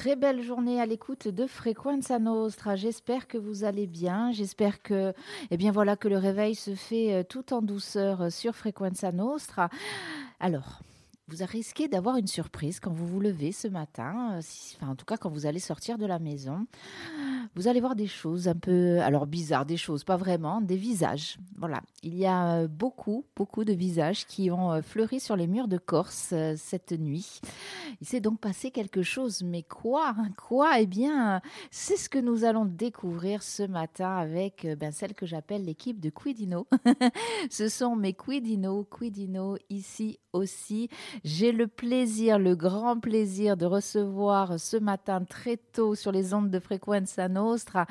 très belle journée à l'écoute de Frequenza Nostra. J'espère que vous allez bien. J'espère que, eh bien voilà, que le réveil se fait euh, tout en douceur euh, sur Frequenza Nostra. Alors, vous risqué d'avoir une surprise quand vous vous levez ce matin, euh, enfin en tout cas quand vous allez sortir de la maison. Vous allez voir des choses un peu, alors bizarres, des choses, pas vraiment, des visages. Voilà, il y a euh, beaucoup, beaucoup de visages qui ont euh, fleuri sur les murs de Corse cette nuit. Il s'est donc passé quelque chose, mais quoi Quoi? Eh bien, c'est ce que nous allons découvrir ce matin avec ben, celle que j'appelle l'équipe de Quidino. ce sont mes Quidino, Quidino ici aussi. J'ai le plaisir, le grand plaisir de recevoir ce matin très tôt sur les ondes de Frequenza Nostra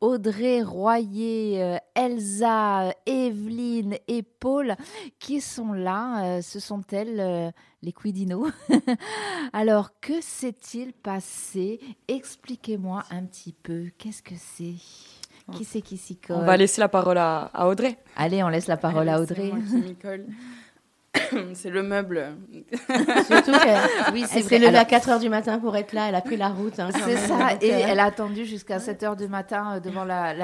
Audrey Royer, euh, Elsa, Evelyne et Paul qui sont là. Euh, ce sont elles euh, les Quidino. Alors, que s'est-il passé? Expliquez-moi un petit peu. Qu'est-ce que c'est? Qui c'est qui s'y colle On va laisser la parole à, Audrey. Allez, on laisse la parole à Audrey. c'est le meuble. Surtout qu'elle oui, c'est levée à 4 h du matin pour être là. Elle a pris la route. Hein, c'est ça. Et euh, elle a attendu jusqu'à 7 h du matin euh, devant la,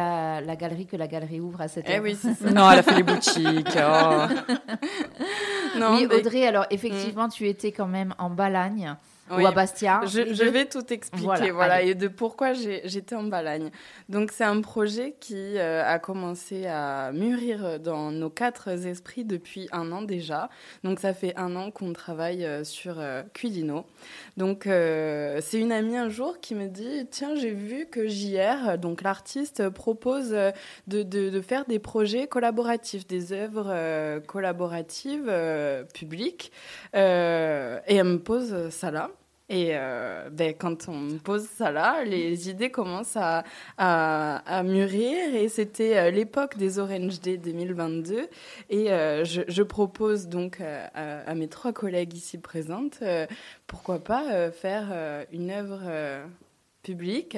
la, galerie que la galerie ouvre à 7 h. Eh oui, Non, elle a fait les boutiques. Oh. Non, oui, Audrey, alors effectivement, tu étais quand même en Balagne ou à Bastia. Je, vais tout expliquer, voilà, et de pourquoi j'étais en Balagne. Donc c'est un projet qui euh, a commencé à mûrir dans nos quatre esprits depuis un an déjà. Donc ça fait un an qu'on travaille euh, sur euh, Cuidino. Donc c'est une amie un jour qui me dit tiens j'ai vu que JR, donc l'artiste, propose de, de, de, faire des projets collaboratifs, des œuvres collaboratives publiques, et elle me pose ça là. Et euh, ben, quand on pose ça là, les idées commencent à, à, mûrir. Et c'était euh, l'époque des Orange Day 2022. Et euh, je, je, propose donc à, à, mes trois collègues ici présentes, pourquoi pas faire une œuvre publique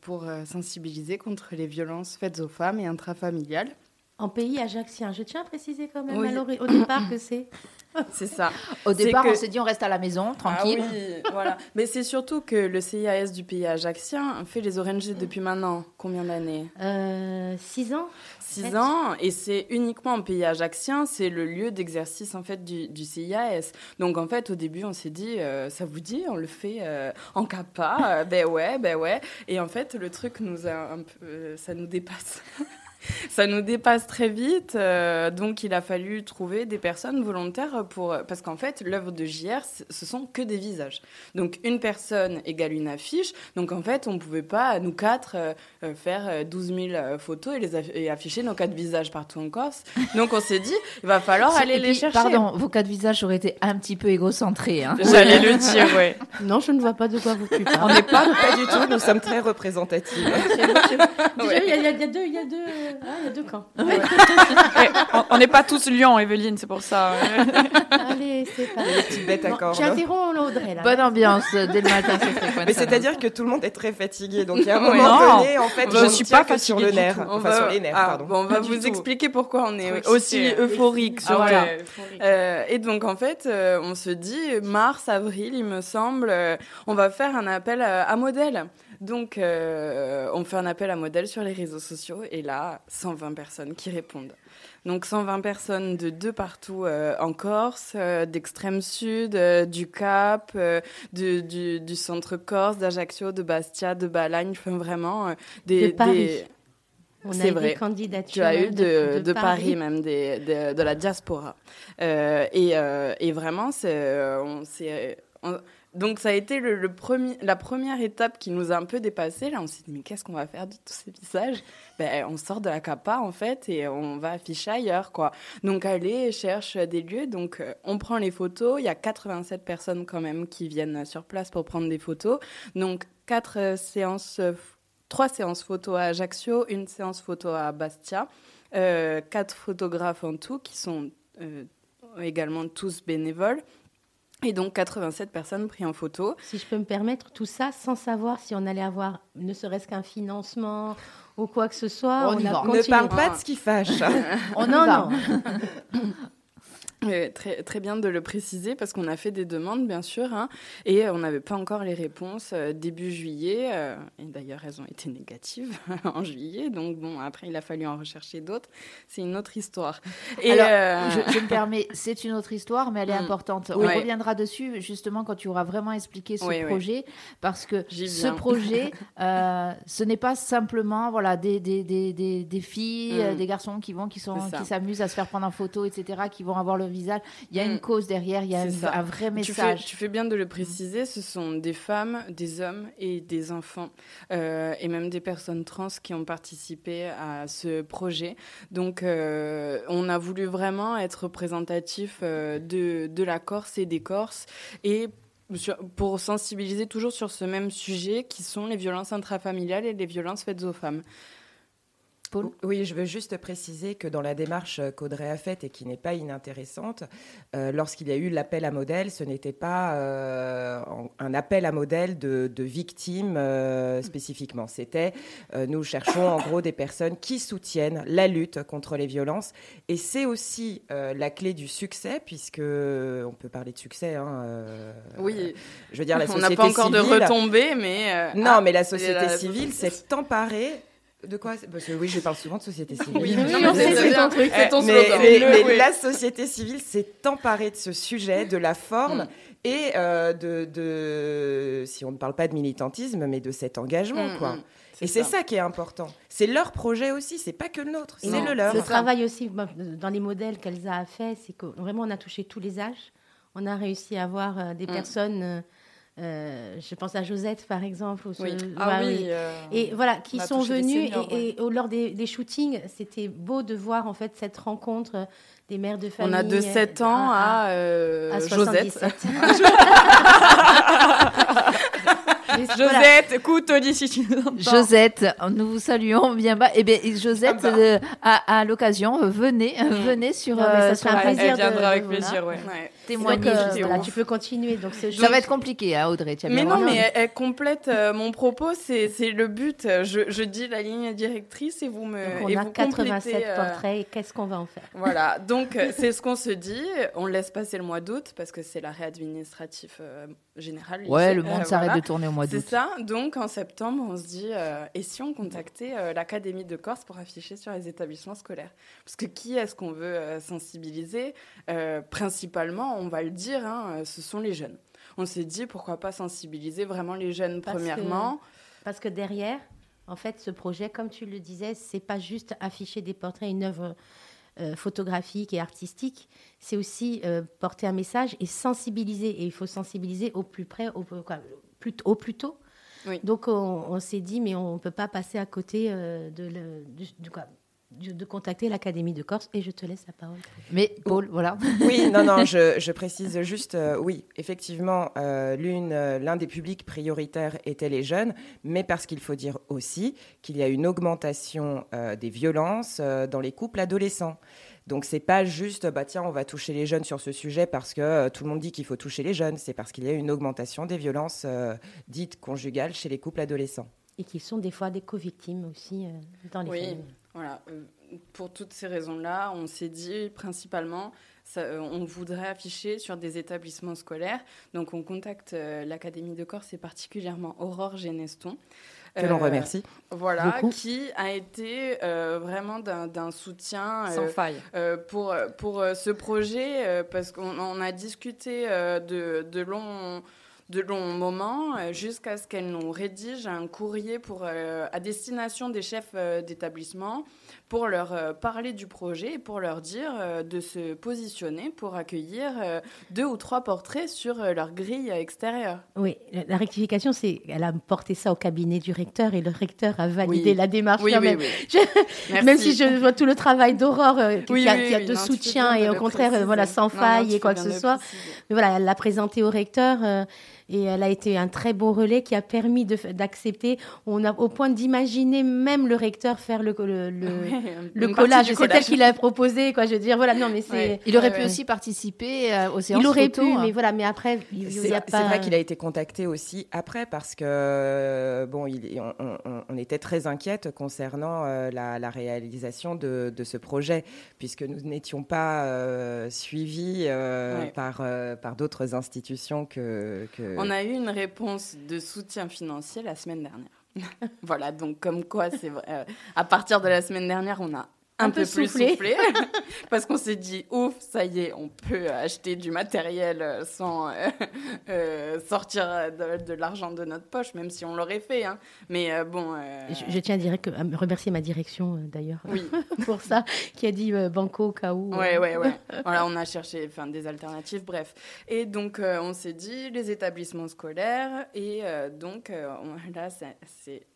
pour sensibiliser contre les violences faites aux femmes et intrafamiliales. En pays ajaxien, je tiens à préciser quand même au départ que c'est C'est ça. Au départ, on s'est dit on reste à la maison, tranquille. Ah oui, voilà. Mais c'est surtout que le CIAS du pays ajaxien fait les ONG depuis maintenant combien d'années? Euh, Six ans. Six ans, et c'est uniquement en pays ajaxien, c'est le lieu d'exercice en fait du, du, CIAS. Donc en fait, au début, on s'est dit, euh, ça vous dit, on le fait euh, en capa, ben ouais, ben ouais. Et en fait, le truc nous a un peu, ça nous dépasse. ça nous dépasse très vite. Euh, donc, il a fallu trouver des personnes volontaires pour. Parce qu'en fait, l'œuvre de JR, ce sont que des visages. Donc, une personne égale une affiche. Donc, en fait, on ne pouvait pas, nous quatre, euh, euh, faire 12 000 photos et, les afficher nos quatre visages partout en Corse. Donc, on s'est dit, il va falloir aller les chercher. Pardon, vos quatre visages auraient été un petit peu égocentrés. Hein. J'allais le dire, oui. Non, je ne vois pas de quoi vous parlez. On n'est pas, pas du tout, nous sommes très représentatifs. il y, a deux. Y a deux ah, il y a deux camps. on n'est pas tous Lyon, Evelyne, c'est pour ça. Allez, c'est pas. Les petites bêtes à. J'interromps Audrey là. Bonne ambiance euh, dès le matin, c'est Mais c'est-à-dire que tout le monde est très fatigué. Donc, il y a un moment donné, en fait, je ne suis pas sur le nerf. Enfin, sur les nerfs, ah, pardon. on va vous expliquer pourquoi on est aussi euphorique sur ah, euh, Et donc, en fait, euh, on se dit, mars, avril, il me semble, on va faire un appel à modèles. Donc, euh, on fait un appel à modèle sur les réseaux sociaux et là, 120 personnes qui répondent. Donc 120 personnes de deux partout euh, en Corse, euh, d'extrême sud, du Cap, du, centre Corse, d'Ajaccio, de Bastia, de Balagne, enfin vraiment des... De Paris. On a vrai. des candidatures. Tu as eu de, de, Paris. même, des, de, la diaspora. et, et, vraiment, c'est donc ça a été le, premier, la première étape qui nous a un peu dépassé. Là, on s'est dit mais qu'est-ce qu'on va faire de tous ces visages? Ben, on sort de la capa en fait et on va afficher ailleurs quoi. Donc allez cherche des lieux. Donc euh, on prend les photos. Il y a 87 personnes quand même qui viennent sur place pour prendre des photos. Donc quatre euh, séances, euh, trois séances photos à Ajaccio, une séance photo à Bastia, quatre photographes en tout qui sont également tous bénévoles. Et donc 87 personnes prises en photo. Si je peux me permettre, tout ça sans savoir si on allait avoir ne serait-ce qu'un financement ou quoi que ce soit. On, ne parle pas de ce qui fâche. on non, non. très, très bien de le préciser parce qu'on a fait des demandes, bien sûr, hein, et on n'avait pas encore les réponses euh, début juillet. Euh, et d'ailleurs, elles ont été négatives en juillet. Donc, bon, après, il a fallu en rechercher d'autres. C'est une autre histoire. Et Alors, euh, je, me permets, c'est une autre histoire, mais elle est mm. importante. On reviendra dessus justement quand tu auras vraiment expliqué ce projet, parce que ce projet, ce n'est pas simplement voilà, des, des, des, des filles, mm. des garçons qui vont, qui s'amusent à se faire prendre en photo, etc., qui vont avoir le visage. Il y a une mm. cause derrière, il y a un, vrai message. Tu fais, bien de le préciser, ce sont des femmes, des hommes et des enfants, euh, et même des personnes trans qui ont participé à ce projet. Donc, euh, on a voulu vraiment être représentatif euh, de, de la Corse et des Corses, et pour sensibiliser toujours sur ce même sujet qui sont les violences intrafamiliales et les violences faites aux femmes. Oui, je veux juste préciser que dans la démarche qu'Audrey a faite et qui n'est pas inintéressante, euh, lorsqu'il y a eu l'appel à modèle, ce n'était pas euh, un appel à modèle de, victimes euh, spécifiquement. C'était, nous cherchons en gros des personnes qui soutiennent la lutte contre les violences. Et c'est aussi la clé du succès, puisque on peut parler de succès. Hein, oui. je veux dire, la société. On n'a pas encore de retombées, mais. non, ah, mais la société civile s'est emparée de quoi Parce que oui, je parle souvent de société civile. Oui, c'est ton truc, c'est ton slogan. Mais, la société civile s'est emparée de ce sujet, de la forme mm. et euh, de, de, si on ne parle pas de militantisme, mais de cet engagement, mm, quoi. Mm. Et c'est ça. qui est important. C'est leur projet aussi, c'est pas que le nôtre, c'est le leur. Le travail aussi, dans les modèles qu'Elsa a fait, c'est que vraiment on a touché tous les âges. On a réussi à avoir euh, des personnes euh, euh, je pense à Josette, par exemple. oui. Ah oui, euh, et voilà, qui sont venus. et, lors des, shootings, c'était beau de voir en fait cette rencontre des mères de famille. On a de 7 ans à, à, Josette. Josette, écoute, Tony, si tu nous Josette, nous vous saluons bien bas. Eh bien, Josette, ah bah. euh, à, l'occasion, venez, mm. venez sur. Non, ça sera un plaisir. Elle viendra avec plaisir, ouais. Témoigner. tu peux continuer. Donc ça va être compliqué, hein, Audrey. mais non, mais elle, complète euh, mon propos. C'est le but. Je, je, dis la ligne directrice et vous me. Donc on et a 87 euh, portraits. Et qu'est-ce qu'on va en faire? Voilà. Donc c'est ce qu'on se dit. On laisse passer le mois d'août parce que c'est l'arrêt administratif général. Ouais, le monde s'arrête de tourner au mois d'août. C'est ça. Donc en septembre, on se dit et si on contactait l'Académie de Corse pour afficher sur les établissements scolaires? Parce que qui est-ce qu'on veut sensibiliser? Principalement, on va le dire, hein, ce sont les jeunes. On s'est dit pourquoi pas sensibiliser vraiment les jeunes premièrement. parce que derrière, en fait, ce projet, comme tu le disais, c'est pas juste afficher des portraits, une œuvre euh, photographique et artistique, c'est aussi euh, porter un message et sensibiliser. Et il faut sensibiliser au plus près, au, plus, au plus tôt. Donc on, s'est dit, mais on ne peut pas passer à côté euh, de, le, du, quoi, de contacter l'Académie de Corse et je te laisse la parole. Mais Paul, voilà. Oui, non, non, je, précise juste, euh, oui, effectivement, euh, l'une, euh, l'un des publics prioritaires était les jeunes, mais parce qu'il faut dire aussi qu'il y a une augmentation des violences dans les couples adolescents. Donc c'est pas juste, bah tiens, on va toucher les jeunes sur ce sujet parce que tout le monde dit qu'il faut toucher les jeunes. C'est parce qu'il y a une augmentation des violences dites conjugales chez les couples adolescents. Et qui sont des fois des co-victimes aussi dans les familles. Voilà, euh, pour toutes ces raisons-là, on s'est dit principalement, euh, on voudrait afficher sur des établissements scolaires. Donc on contacte euh, l'Académie de Corse et particulièrement Aurore Geneston. Que l'on remercie. Voilà, qui a été vraiment d'un soutien sans faille pour, pour ce projet, parce qu'on a discuté de, de longs de longs moments euh, jusqu'à ce qu'elle nous rédige un courrier pour, euh, à destination des chefs euh, d'établissement pour leur parler du projet et pour leur dire de se positionner pour accueillir deux ou trois portraits sur leur grille extérieure. Oui, la rectification, c'est elle a porté ça au cabinet du recteur et le recteur a validé la démarche. Oui, même. même si je vois tout le travail d'Aurore qui, a, de soutien et au contraire, voilà, sans faille et quoi que ce soit. Mais voilà, elle l'a présenté au recteur. Et elle a été un très bon relais qui a permis d'accepter, on a au point d'imaginer même le recteur faire le, le, le, collage. C'est elle qui l'a proposé, quoi. Je veux dire, voilà, non, mais c'est. Il aurait pu aussi participer euh, aux séances Il aurait pu, mais voilà, mais après, il y a pas. C'est vrai qu'il a été contacté aussi après parce que euh, bon, il, on, était très inquiète concernant euh, la, réalisation de, de, ce projet puisque nous n'étions pas suivis par par d'autres institutions que, que, On a eu une réponse de soutien financier la semaine dernière. voilà, donc comme quoi, c'est vrai. à partir de la semaine dernière, on a un, peu, plus soufflé, parce qu'on s'est dit ouf ça y est on peut acheter du matériel euh, sans euh, euh, sortir de, l'argent de notre poche même si on l'aurait fait hein. mais bon je, tiens à, dire que, à remercier ma direction d'ailleurs oui. pour ça qui a dit banco au cas où ouais ouais ouais. Voilà on a cherché enfin des alternatives bref. Et donc on s'est dit les établissements scolaires et donc là c'est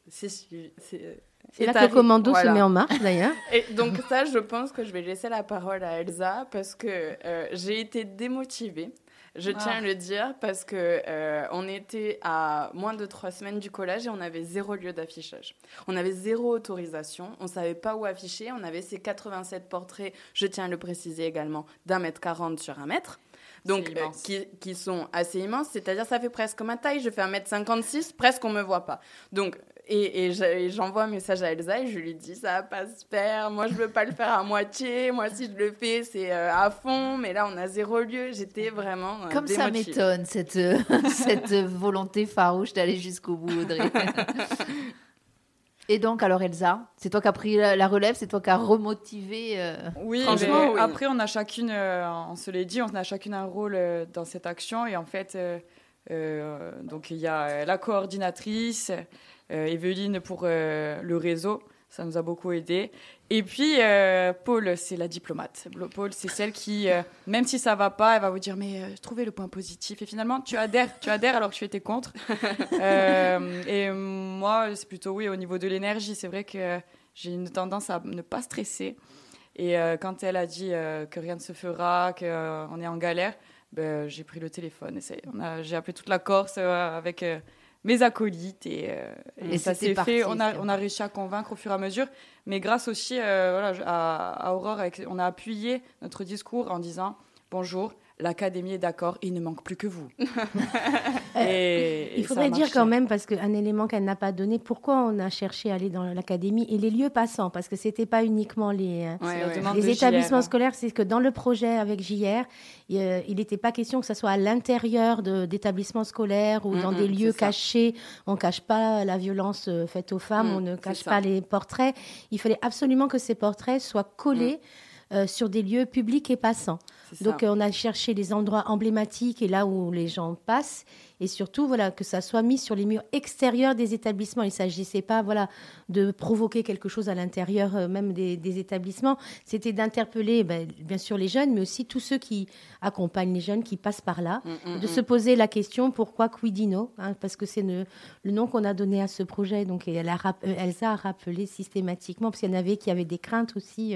c'est là que le commando se met en marche d'ailleurs. Et donc ça, je pense que je vais laisser la parole à Elsa parce que euh, j'ai été démotivée. Je tiens à le dire parce que euh, on était à moins de trois semaines du collège et on avait zéro lieu d'affichage. On avait zéro autorisation, on savait pas où afficher. On avait ces 87 portraits, je tiens à le préciser également, d'un mètre quarante sur un mètre donc euh, qui, qui, sont assez immenses, c'est-à-dire ça fait presque ma taille, je fais 1m56, presque on me voit pas. Donc et, et j'envoie un message à Elsa et je lui dis ça va pas se faire. Moi je veux pas le faire à moitié. Moi si je le fais c'est euh, à fond. Mais là on a zéro lieu. J'étais vraiment euh, comme ça m'étonne cette euh, cette volonté farouche d'aller jusqu'au bout Audrey. Et donc, alors Elsa, c'est toi qui as pris la, relève, c'est toi qui as remotivé. Oui, franchement. Après, on a chacune, on se l'est dit, on a chacune un rôle dans cette action. Et en fait, donc il y a la coordinatrice, euh, Evelyne pour euh, le réseau. Ça nous a beaucoup aidé. Et puis, euh, Paul, c'est la diplomate. Paul, c'est celle qui, même si ça va pas, elle va vous dire Mais trouvez le point positif. Et finalement, tu adhères, tu adhères alors que tu étais contre. et moi, c'est plutôt oui, au niveau de l'énergie. C'est vrai que j'ai une tendance à ne pas stresser. Et quand elle a dit que rien ne se fera, qu'on est en galère, ben, j'ai pris le téléphone. J'ai appelé toute la Corse avec mes acolytes et, euh, ça s'est fait. On a, on a réussi à convaincre au fur et à mesure, mais grâce aussi euh, voilà, à, à, Aurore, on a appuyé notre discours en disant bonjour, l'académie est d'accord, il ne manque plus que vous. et, il faudrait dire quand même, parce qu'un élément qu'elle n'a pas donné, pourquoi on a cherché à aller dans l'académie et les lieux passants, parce que ce n'était pas uniquement les, euh, les établissements scolaires, c'est que dans le projet avec JR, il n'était pas question que ce soit à l'intérieur d'établissements scolaires ou dans des lieux cachés. On ne cache pas la violence euh, faite aux femmes, mm, on ne cache pas les portraits. Il fallait absolument que ces portraits soient collés. Mm. Euh, sur des lieux publics et passants. Donc euh, on a cherché les endroits emblématiques et là où les gens passent et surtout voilà que ça soit mis sur les murs extérieurs des établissements. Il ne s'agissait pas voilà de provoquer quelque chose à l'intérieur euh, même des, établissements. C'était d'interpeller ben, bien sûr les jeunes, mais aussi tous ceux qui accompagnent les jeunes qui passent par là, mm, mm, de mm. se poser la question pourquoi Quidino, hein, parce que c'est le, nom qu'on a donné à ce projet. Donc elle a, Elsa a rappelé systématiquement parce qu'il y en avait qui avaient des craintes aussi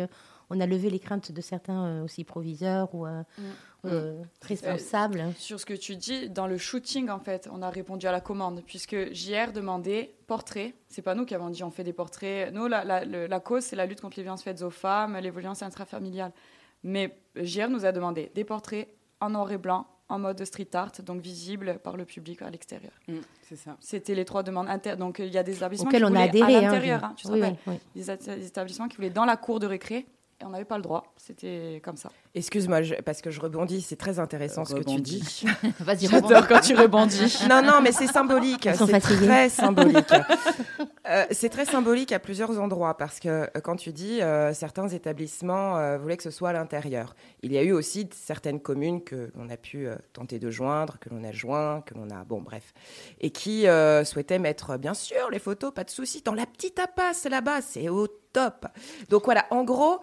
on a levé les craintes de certains euh, aussi proviseurs ou euh, mm. euh, mm. responsables. sur ce que tu dis, dans le shooting, en fait, on a répondu à la commande, puisque JR demandait portrait. C'est pas nous qui avons dit on fait des portraits. Nous, la, cause, c'est la lutte contre les violences faites aux femmes, les violences intrafamiliales. Mais JR nous a demandé des portraits en noir et blanc, en mode street art, donc visible par le public à l'extérieur. Mm, c'est ça. C'était les trois demandes inter. Donc il y a des établissements qui on a adhéré, à l'intérieur, hein, tu te rappelles des, établissements qui voulaient dans la cour de récré et on n'avait pas le droit. C'était comme ça. Excuse-moi, parce que je rebondis, c'est très intéressant ce que tu dis. Vas-y, J'adore quand tu rebondis. non, non, mais c'est symbolique. C'est très symbolique. Euh, c'est très symbolique à plusieurs endroits parce que euh, quand tu dis euh, certains établissements voulaient que ce soit à l'intérieur, il y a eu aussi certaines communes que l'on a pu tenter de joindre, que l'on a joint, que l'on a bon bref, et qui souhaitaient mettre bien sûr les photos, pas de souci, dans la petite tapas là-bas, c'est au Donc voilà, en gros,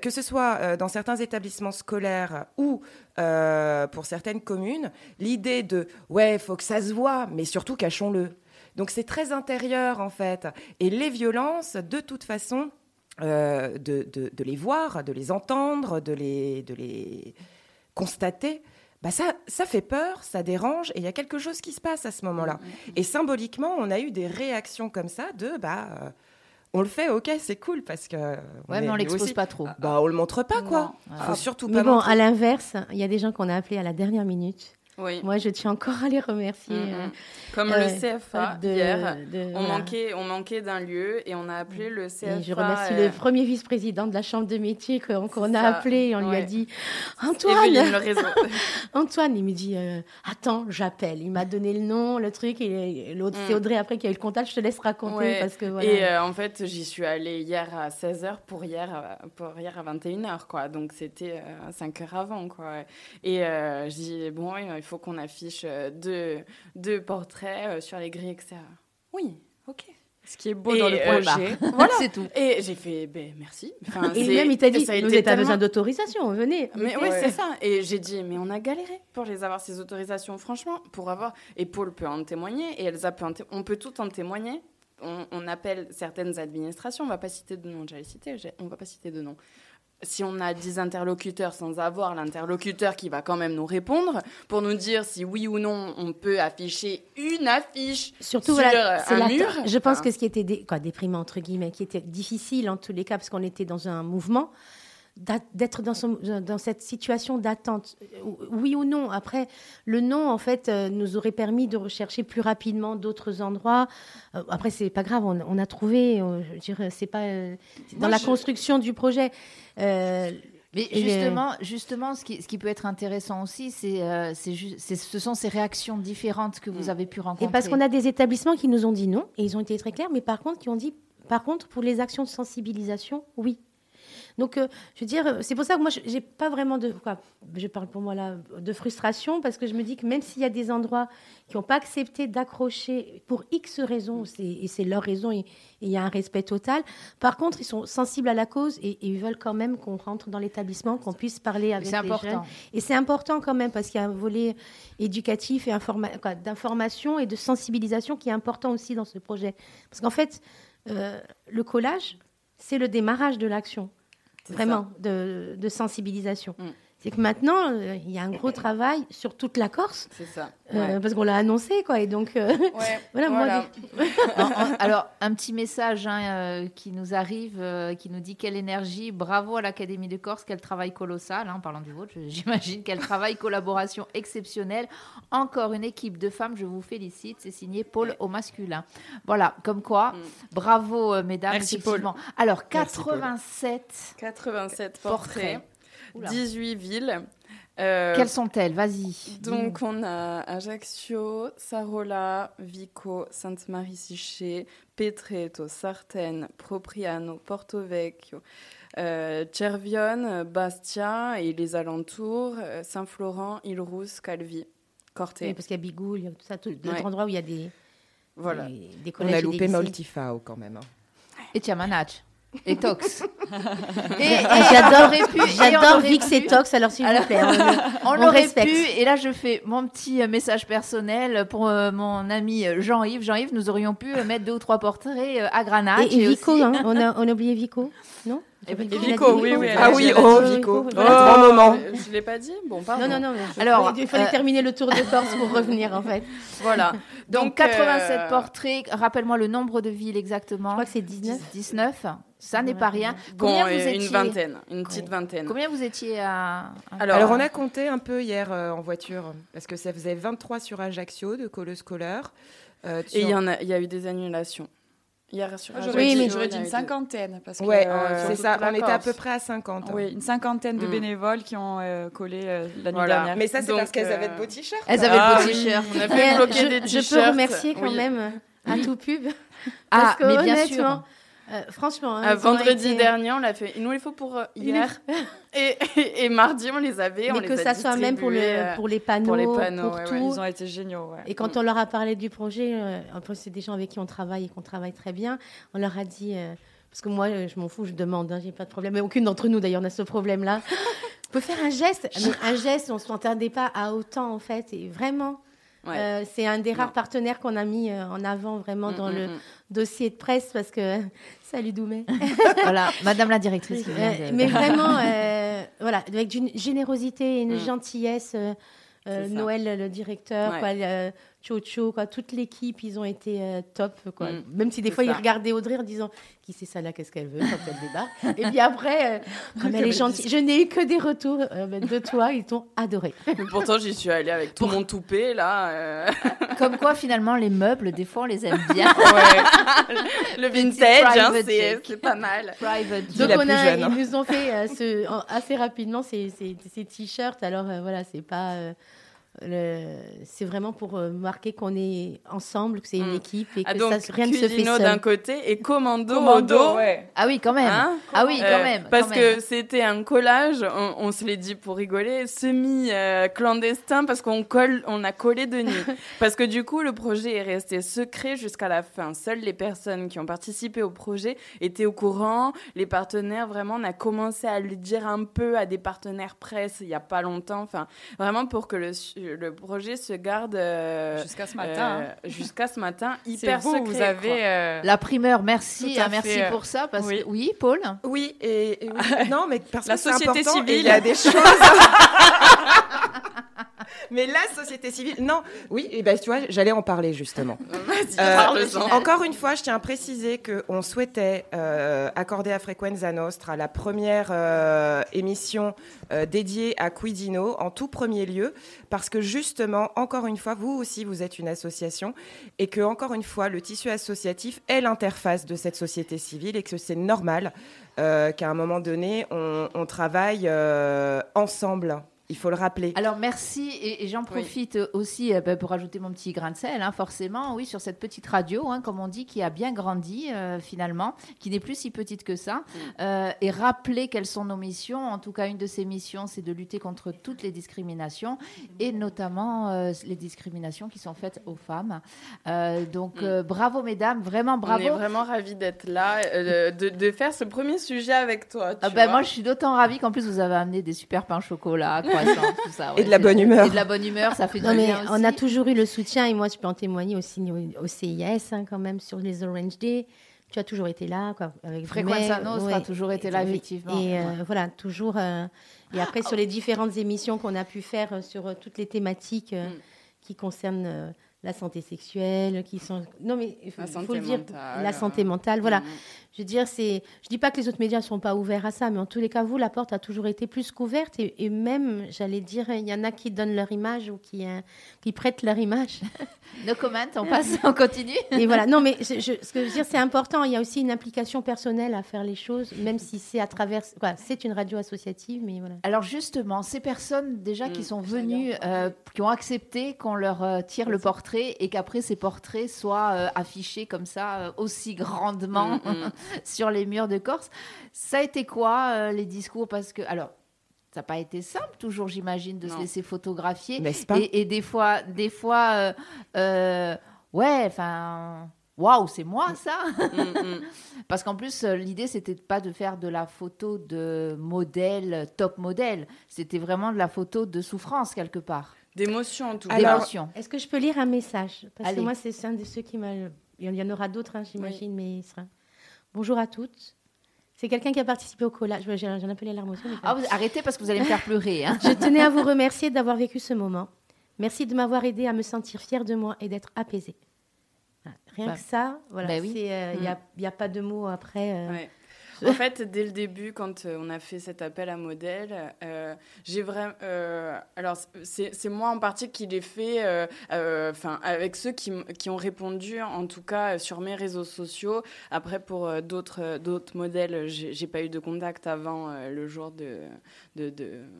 que ce soit dans certains établissements scolaires ou pour certaines communes, l'idée de ouais, faut que ça se voit, mais surtout cachons-le. Donc c'est très intérieur en fait. Et les violences, de toute façon, euh, de, les voir, de les entendre, de les, de les constater, bah ça, ça fait peur, ça dérange, et il y a quelque chose qui se passe à ce moment-là. Mm, mm, mm. Et symboliquement, on a eu des réactions comme ça de bah. Euh, on le fait, ok, c'est cool parce que. Ouais, mais on l'expose pas trop. Bah, on le montre pas, quoi. Faut surtout mais pas. bon, à l'inverse, il y a des gens qu'on a appelés à la dernière minute oui. Moi, je tiens encore à les remercier. Mm-hmm. Euh, Comme le euh, CFA hier, on, manquait, on manquait d'un lieu et on a appelé le CFA. je remercie le premier vice-président de la chambre de métier qu'on a appelé et on lui a dit Antoine Antoine, il me dit euh, Attends, j'appelle. Il m'a donné le nom, le truc, et l'autre, c'est mm. Audrey après qui a eu le contact. Je te laisse raconter. Parce que, voilà. Et en fait, j'y suis allée hier à 16h pour hier, pour hier à 21h. Quoi. Donc c'était 5 heures avant. Quoi. Et je dis Bon, il faut qu'on affiche euh, deux, deux portraits euh, sur les grilles, etc. Oui, ok. Ce qui est beau dans le euh, projet. voilà, c'est tout. Et j'ai fait, ben merci. et même, il t'a dit, vous êtes besoin d'autorisation, venez. Mais oui, c'est ça. Et j'ai dit, mais on a galéré pour les avoir, ces autorisations, franchement, pour avoir. Et Paul peut en témoigner, et Elsa peut en témoigner. On peut tout en témoigner. On, on, appelle certaines administrations, on va pas citer de nom, j'allais citer, on va pas citer de nom si on a 10 interlocuteurs sans avoir l'interlocuteur qui va quand même nous répondre pour nous dire si oui ou non on peut afficher une affiche Surtout, sur un mur. Je pense que ce qui était quoi, déprimant, entre guillemets, qui était difficile en tous les cas, parce qu'on était dans un mouvement, d'être dans, dans cette situation d'attente. Oui ou non Après, le non, en fait, euh, nous aurait permis de rechercher plus rapidement d'autres endroits. Euh, après, c'est pas grave, on, a trouvé. Euh, je dirais, c'est pas dans la construction du projet. mais justement, justement, ce qui, ce qui, peut être intéressant aussi, c'est, ce sont ces réactions différentes que vous mm. avez pu rencontrer. Et parce qu'on a des établissements qui nous ont dit non, et ils ont été très clairs, mais par contre, qui ont dit, par contre, pour les actions de sensibilisation, oui. Donc, euh, je veux dire, c'est pour ça que moi, j'ai pas vraiment de. Quoi, je parle pour moi là, de frustration, parce que je me dis que même s'il y a des endroits qui n'ont pas accepté d'accrocher pour X raisons, et c'est leur raison, et il y a un respect total, par contre, ils sont sensibles à la cause et, ils veulent quand même qu'on rentre dans l'établissement, qu'on puisse parler avec les important. jeunes. Et c'est important quand même, parce qu'il y a un volet éducatif et d'information et de sensibilisation qui est important aussi dans ce projet. Parce qu'en fait, euh, le collage, c'est le démarrage de l'action vraiment de, de, sensibilisation. Mm. C'est que maintenant, euh, il y a un gros travail sur toute la Corse. C'est ça. Euh, parce qu'on l'a annoncé, quoi. Et donc, euh, voilà, Moi, alors, un petit message hein, qui nous arrive, qui nous dit quelle énergie, bravo à l'Académie de Corse, quel travail colossal. Hein, en parlant du vôtre, j'imagine quel travail, collaboration exceptionnelle. Encore une équipe de femmes, je vous félicite. C'est signé Paul au masculin. Voilà, comme quoi, mm. bravo, mesdames. Merci, Paul. Alors, 87, 87 portraits. 18 villes. Euh, Quelles sont-elles? Vas-y. Donc, on a Ajaccio, Sarola, Vico, Sainte-Marie-Siché, Petreto, Sartène, Propriano, Porto Vecchio, euh, Cervione, Bastia et les alentours, euh, Saint-Florent, Île-Rousse, Calvi, Corté. Oui, parce qu'il y a Bigoul, il y a tout ça, tout, d'autres endroits où il y a des, voilà. des, collèges. On a loupé Multifao quand même. Hein. Et Tiamanach. Et Tox. et, j'adore, j'adore Vix et Tox, alors s'il vous plaît. On, on, l'aurait pu, et là je fais mon petit euh, message personnel pour euh, mon ami euh, Jean-Yves. Jean-Yves, nous aurions pu mettre deux ou trois portraits à Granat. Et, Vico, hein, on, a, on a oublié Vico, non? Et Vico, oui, oui. Ah oui, oh, Vico. Oh, moment. Je ne l'ai pas dit Bon, pardon. Non, non, non. Alors, il fallait terminer le tour de Corse pour revenir, en fait. Voilà. Donc, 87 portraits. Rappelle-moi le nombre de villes exactement. Je crois que c'est 19. 19. Ça n'est pas rien. Combien vous étiez... Une vingtaine, une petite vingtaine. Combien vous étiez à... Alors, on a compté un peu hier euh, en voiture, parce que ça faisait 23 sur Ajaccio de Colo Scolaire. Euh, Et il y, en a, il y a eu des annulations. Hier sur Ajaccio. oui, mais j'aurais dit une cinquantaine. Parce que, ouais, euh, c'est ça, on était à peu près à 50. Oui, une cinquantaine de mm. bénévoles qui ont collé l'année dernière. Mais ça, c'est parce qu'elles avaient de beaux t-shirts. Elles avaient de beaux t-shirts. On a fait bloquer des t-shirts. Je peux remercier quand même à tout pub. Ah, mais bien sûr. Euh, franchement. Hein, vendredi dernier, on l'a fait. Nous, il faut pour euh, hier. et, et, mardi, on les avait. Mais on que les ça soit même pour, le, pour les panneaux. Pour les panneaux, pour tout. Ils ont été géniaux. Et quand on leur a parlé du projet, euh, c'est des gens avec qui on travaille et qu'on travaille très bien, on leur a dit. parce que moi, je m'en fous, je demande, hein, j'ai pas de problème. Mais aucune d'entre nous, d'ailleurs, n'a ce problème-là. on peut faire un geste. un geste, on ne s'entendait pas à autant, en fait. Et vraiment. C'est un des rares partenaires qu'on a mis en avant vraiment mm, dans mm, le mm. dossier de presse parce que Salut Doumé. voilà, Madame la directrice. Euh, Mais vraiment, euh, voilà, avec une générosité et une gentillesse. Euh, Noël, le directeur, quoi, Chocho, quoi, toute l'équipe, ils ont été euh, top, quoi. Mm. Même si des fois ils regardaient Audrey en disant qui c'est ça là, qu'est-ce qu'elle veut quand elle débarque? Et puis après, euh, comme elle est gentille, je n'ai eu que des retours euh, de toi, ils t'ont adoré. Mais pourtant, j'y suis allée avec tout mon toupet là. Comme quoi, finalement, les meubles, des fois, on les aime bien. Le vintage, hein, c'est pas mal. Private Donc on a, ils nous ont fait ce, assez rapidement ces, ces, ces t-shirts. Alors voilà, c'est pas c'est vraiment pour euh, marquer qu'on est ensemble, que c'est une mm. équipe et ah, que ça, rien ne se fait seul. d'un côté et Commando, au dos. Ah oui, quand même. Hein ah oui, quand euh, même. Parce que c'était un collage, on, se l'est dit pour rigoler, semi clandestin parce qu'on colle, on a collé de nuit. parce que du coup, le projet est resté secret jusqu'à la fin. Seules les personnes qui ont participé au projet étaient au courant. Les partenaires, vraiment, on a commencé à le dire un peu à des partenaires presse il y a pas longtemps. Enfin, vraiment pour que le le projet se garde euh, jusqu'à ce matin. Euh, jusqu'à ce matin, hyper vous, Vous avez euh, la primeur. Merci, hein, merci pour ça. Parce oui. Que, oui, Paul. Oui et, non, mais parce la que société civile. Il y a des choses. Mais la société civile, non, oui, et ben tu vois, j'allais en parler justement. Euh, encore une fois, je tiens à préciser qu'on souhaitait euh, accorder à Frequenza Nostra la première euh, émission dédiée à Quidino en tout premier lieu, parce que justement, encore une fois, vous aussi, vous êtes une association, et que encore une fois, le tissu associatif est l'interface de cette société civile, et que c'est normal qu'à un moment donné, on, on travaille ensemble il faut le rappeler. Alors merci et, j'en profite aussi euh, bah, pour ajouter mon petit grain de sel, hein, forcément, oui, sur cette petite radio, hein, comme on dit, qui a bien grandi euh, finalement, qui n'est plus si petite que ça, euh, et rappeler quelles sont nos missions. En tout cas, une de ces missions, c'est de lutter contre toutes les discriminations et notamment les discriminations qui sont faites aux femmes. donc mm. bravo mesdames, vraiment bravo. On est vraiment ravis d'être là, de, faire ce premier sujet avec toi. Ah ben, moi, je suis d'autant ravie qu'en plus vous avez amené des super pains au chocolat et de la bonne humeur. Et de la bonne humeur, ça fait du bien aussi. On a toujours eu le soutien, et moi, je peux en témoigner aussi au, CIS, hein, quand même, sur les Orange Day. Tu as toujours été là, quoi. Avec Fréquence Nostra a toujours été là, effectivement. Et euh, voilà, toujours. Euh, et après, sur les différentes émissions qu'on a pu faire euh, sur toutes les thématiques mm. qui concernent la santé sexuelle, qui sont non mais il faut, le dire, la santé mentale, voilà. Mm. Je veux dire, c'est, je dis pas que les autres médias sont pas ouverts à ça, mais en tous les cas, vous, la porte a toujours été plus qu'ouverte et, même, j'allais dire, il y en a qui donnent leur image ou qui, euh, qui prêtent leur image. No comment, on passe, on continue. Et voilà, non, mais ce que je veux dire, c'est important. Il y a aussi une implication personnelle à faire les choses, même si c'est à travers, quoi, c'est une radio associative, mais voilà. Alors justement, ces personnes déjà qui mm, sont venues, euh, qui ont accepté qu'on leur euh, tire le portrait et qu'après ces portraits soient affichés comme ça aussi grandement. Mm, mm. sur les murs de Corse. Ça a été quoi euh, les discours? Parce que, alors, ça n'a pas été simple toujours, j'imagine, de se laisser photographier. Et, et, des fois, des fois, euh, euh, ouais, enfin. Waouh, c'est moi ça mm, mm. Parce qu'en plus, l'idée, c'était pas de faire de la photo de modèle, top modèle. C'était vraiment de la photo de souffrance, quelque part. D'émotion, en tout cas. D'émotion. Est-ce que je peux lire un message? Parce que moi, c'est un de ceux qui m'a... Il y en aura d'autres, hein, j'imagine, mais il sera... Bonjour à toutes. C'est quelqu'un qui a participé au collage. J'en appelé larmes aux ah, Arrêtez parce que vous allez me faire pleurer. Hein. Je tenais à vous remercier d'avoir vécu ce moment. Merci de m'avoir aidé à me sentir fière de moi et d'être apaisée. Rien bah, que ça, voilà. Bah il n'y euh, mm. a, pas de mots après. Euh, en fait, dès le début, quand euh, on a fait cet appel à modèle, euh, j'ai vraiment. Euh, alors, c'est moi en partie qui l'ai fait, enfin, avec ceux qui, qui, ont répondu, en tout cas sur mes réseaux sociaux. Après, pour d'autres d'autres modèles, j'ai pas eu de contact avant le jour de,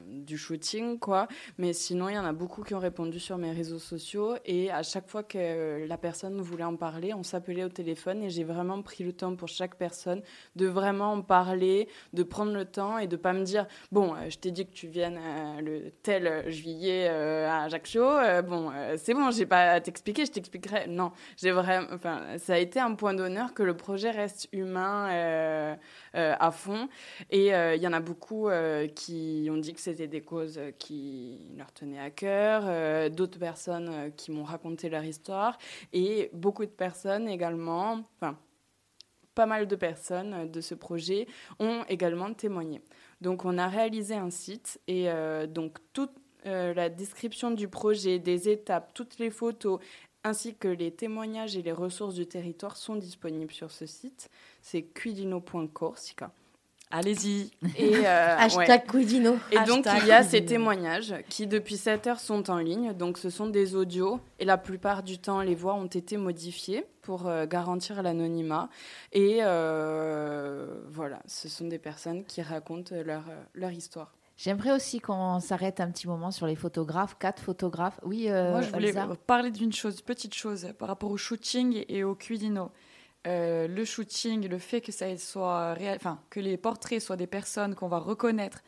du shooting, quoi. Mais sinon, il y en a beaucoup qui ont répondu sur mes réseaux sociaux. Et à chaque fois que la personne voulait en parler, on s'appelait au téléphone et j'ai vraiment pris le temps pour chaque personne de vraiment en parler, de prendre le temps et de pas me dire bon, euh, je t'ai dit que tu viennes euh, le tel juillet euh, à Ajaccio, bon, c'est bon, j'ai pas à t'expliquer, je t'expliquerai. Non, j'ai vraiment, enfin, ça a été un point d'honneur que le projet reste humain à fond. Et il y en a beaucoup qui ont dit que c'était des causes qui leur tenaient à cœur, d'autres personnes qui m'ont raconté leur histoire et beaucoup de personnes également, pas mal de personnes de ce projet ont également témoigné. Donc on a réalisé un site et euh, donc tout, la description du projet, des étapes, toutes les photos, ainsi que les témoignages et les ressources du territoire sont disponibles sur ce site. C'est cuidino.corsica. Allez-y. Et euh, Hashtag Cuidino. Et donc, il y a ces témoignages qui, depuis 7 heures, sont en ligne. Donc, ce sont des audios. Et la plupart du temps, les voix ont été modifiées pour euh, garantir l'anonymat. Et euh, voilà, ce sont des personnes qui racontent leur, leur histoire. J'aimerais aussi qu'on s'arrête un petit moment sur les photographes, quatre photographes. Oui, Moi, je voulais parler d'une chose, petite chose, par rapport au shooting et au cuidino. Euh, le shooting, le fait que ça soit enfin, que les portraits soient des personnes qu'on va reconnaître,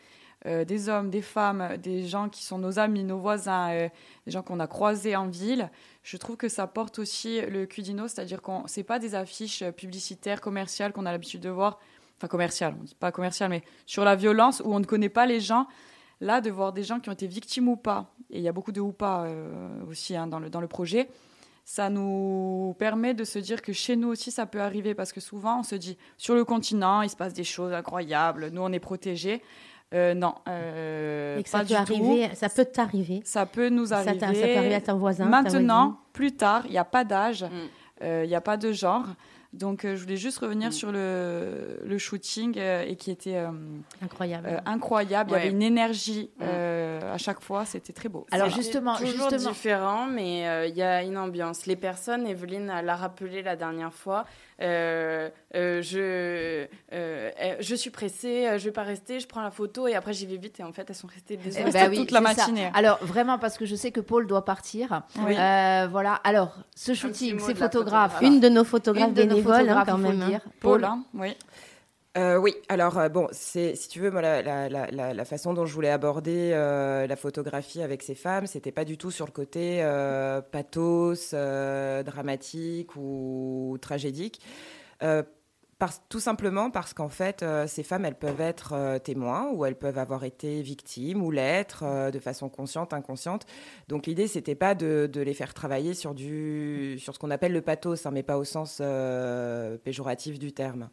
euh, des hommes, des femmes, des gens qui sont nos amis, nos voisins, euh, des gens qu'on a croisés en ville, je trouve que ça porte aussi le Cudino, c'est-à-dire qu'on c'est pas des affiches publicitaires, commerciales qu'on a l'habitude de voir, enfin commerciales, on dit pas commerciales, mais sur la violence où on ne connaît pas les gens. Là, de voir des gens qui ont été victimes ou pas, et il y a beaucoup de ou pas aussi hein, dans, le, dans le projet, ça nous permet de se dire que chez nous aussi ça peut arriver parce que souvent on se dit sur le continent il se passe des choses incroyables, nous on est protégés. Euh, non, euh, ça peut arriver, ça peut t'arriver. Ça peut nous arriver. Ça, peut arriver à ton voisin. Maintenant, plus tard, il n'y a pas d'âge, mm. euh, il n'y a pas de genre. Donc, euh, je voulais juste revenir mm. sur le, le shooting euh, et qui était euh, incroyable. incroyable. Il y avait une énergie mm. à chaque fois. C'était très beau. Alors justement, toujours différent, mais il y a une ambiance. Les personnes, Evelyne l'a rappelé la dernière fois. Je, je suis pressée, je vais pas rester, je prends la photo et après j'y vais vite et en fait elles sont restées des heures bah toute la matinée. Alors vraiment parce que je sais que Paul doit partir. voilà. Alors ce shooting, ces photographes, une de nos photographes bénévoles Hein, quand même. Hein. Paul, hein, oui. Euh, oui, alors euh, bon, c'est si tu veux, la, façon dont je voulais aborder euh, la photographie avec ces femmes, c'était pas du tout sur le côté pathos, dramatique ou tragédique. tout simplement parce qu'en fait, ces femmes, elles peuvent être témoins ou elles peuvent avoir été victimes ou l'être de façon consciente, inconsciente. Donc l'idée, c'était pas de, de, les faire travailler sur, du, sur ce qu'on appelle le pathos, hein, mais pas au sens péjoratif du terme.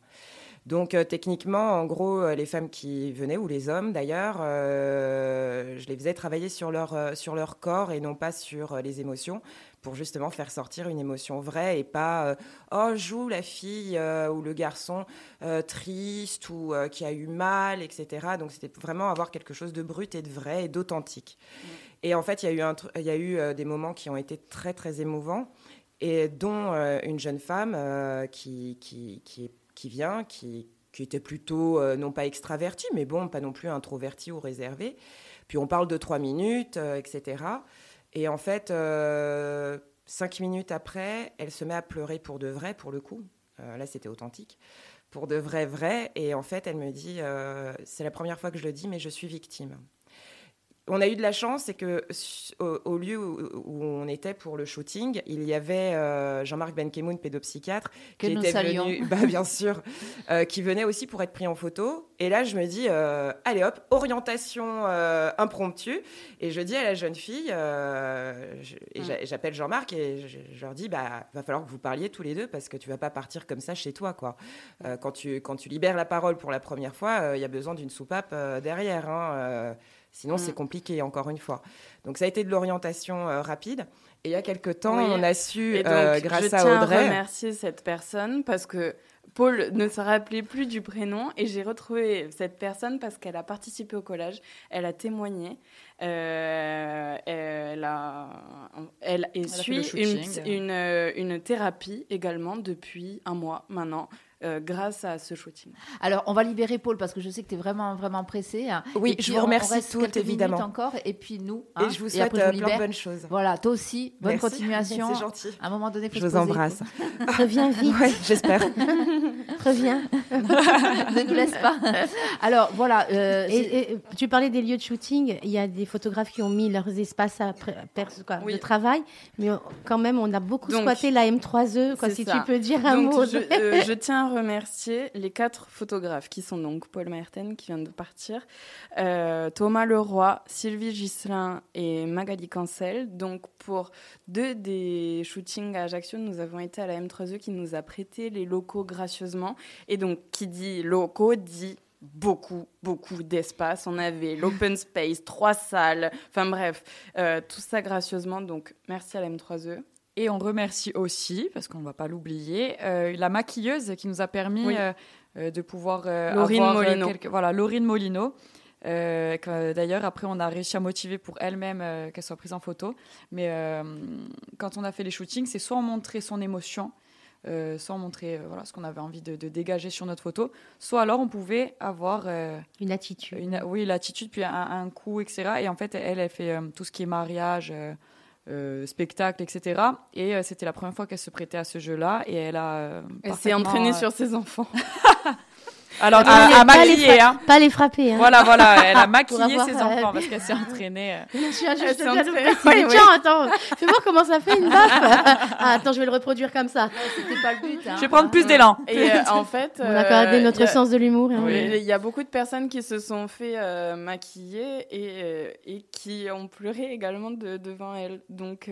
Donc euh, techniquement, en gros, euh, les femmes qui venaient, ou les hommes d'ailleurs, euh, je les faisais travailler sur leur, sur leur corps et non pas sur les émotions, pour justement faire sortir une émotion vraie et pas oh joue la fille ou le garçon triste ou qui a eu mal, etc. Donc c'était vraiment avoir quelque chose de brut et de vrai et d'authentique. Mmh. Et en fait, il y a eu, un, y a eu des moments qui ont été très très émouvants et dont une jeune femme qui, qui, qui est qui vient, qui, qui était plutôt euh, non pas extraverti, mais bon, pas non plus introverti ou réservé. Puis on parle de trois minutes, euh, etc. Et en fait, euh, cinq minutes après, elle se met à pleurer pour de vrai, pour le coup. là, c'était authentique. Pour de vrai, vrai. Et en fait, elle me dit, c'est la première fois que je le dis, mais je suis victime on a eu de la chance, c'est que au, lieu où, on était pour le shooting, il y avait euh, Jean-Marc Benkemoun, pédopsychiatre, qui était venu, bah, bien sûr, euh, qui venait aussi pour être pris en photo. Et là, je me dis, euh, allez hop, orientation impromptue. Et je dis à la jeune fille, hum. j'appelle Jean-Marc et je, leur dis, bah, va falloir que vous parliez tous les deux parce que tu vas pas partir comme ça chez toi, quoi. quand tu quand tu libères la parole pour la première fois, il y a besoin d'une soupape derrière. Hein, Sinon, c'est mm. compliqué, encore une fois. Donc, ça a été de l'orientation euh, rapide. Et il y a quelques temps, on a su, euh, grâce à Audrey. Je tiens à remercier cette personne parce que Paul ne se rappelait plus du prénom et j'ai retrouvé cette personne parce qu'elle a participé au collège, elle a témoigné, euh, elle, a, elle, suit une, une, thérapie également depuis un mois maintenant. Euh, grâce à ce shooting. Alors, on va libérer Paul parce que je sais que tu es vraiment, vraiment pressé. Hein. Oui, je vous remercie toutes, évidemment. encore, et puis nous. et hein, je vous souhaite euh, plein de bonnes choses. Voilà, toi aussi, bonne continuation. C'est gentil. À un moment donné, je vous embrasse. Reviens vite. j'espère. Reviens. ne nous laisse pas. Alors, voilà. Euh, et, tu parlais des lieux de shooting. Il y a des photographes qui ont mis leurs espaces à, de travail, mais quand même, on a beaucoup squatté la M3E, quoi, si tu peux dire un mot. Je, je tiens à remercier les quatre photographes qui sont donc Paul Merten qui vient de partir, euh, Thomas Leroy, Sylvie Gislin et Magali Cancel. Donc pour deux des shootings à Ajaccio, nous avons été à la M3E qui nous a prêté les locaux gracieusement. Et donc qui dit locaux dit beaucoup, beaucoup d'espace. On avait l'open space, trois salles, enfin bref, euh, tout ça gracieusement. Donc, merci à la M3E. Et on remercie aussi, parce qu'on ne va pas l'oublier, euh, la maquilleuse qui nous a permis euh, de pouvoir Laurine Molino. Voilà, Laurine Molino. D'ailleurs, après, on a réussi à motiver pour elle-même qu'elle soit prise en photo. Mais quand on a fait les shootings, c'est soit on montrait son émotion, euh, sans montrer euh, voilà, ce qu'on avait envie de, dégager sur notre photo. Soit alors on pouvait avoir... Euh, une attitude. oui, l'attitude, puis un, coup, etc. Et en fait, elle, elle fait tout ce qui est mariage, spectacle, etc. Et c'était la première fois qu'elle se prêtait à ce jeu-là. Et elle a... elle s'est entraînée sur ses enfants. Alors, à, à maquiller, hein. Pas les frapper. Hein. Voilà, voilà, elle a maquillé ses euh, enfants parce qu'elle s'est entraînée. Euh. Je suis juste de Tiens, attends, fais voir comment ça fait une baffe. ah, attends, je vais le reproduire comme ça. C'était pas le but. Hein. Je vais prendre plus d'élan. Et euh, en fait, on a gardé notre sens de l'humour. Hein. Il y a beaucoup de personnes qui se sont fait maquiller et, et qui ont pleuré également de, devant elle. Donc,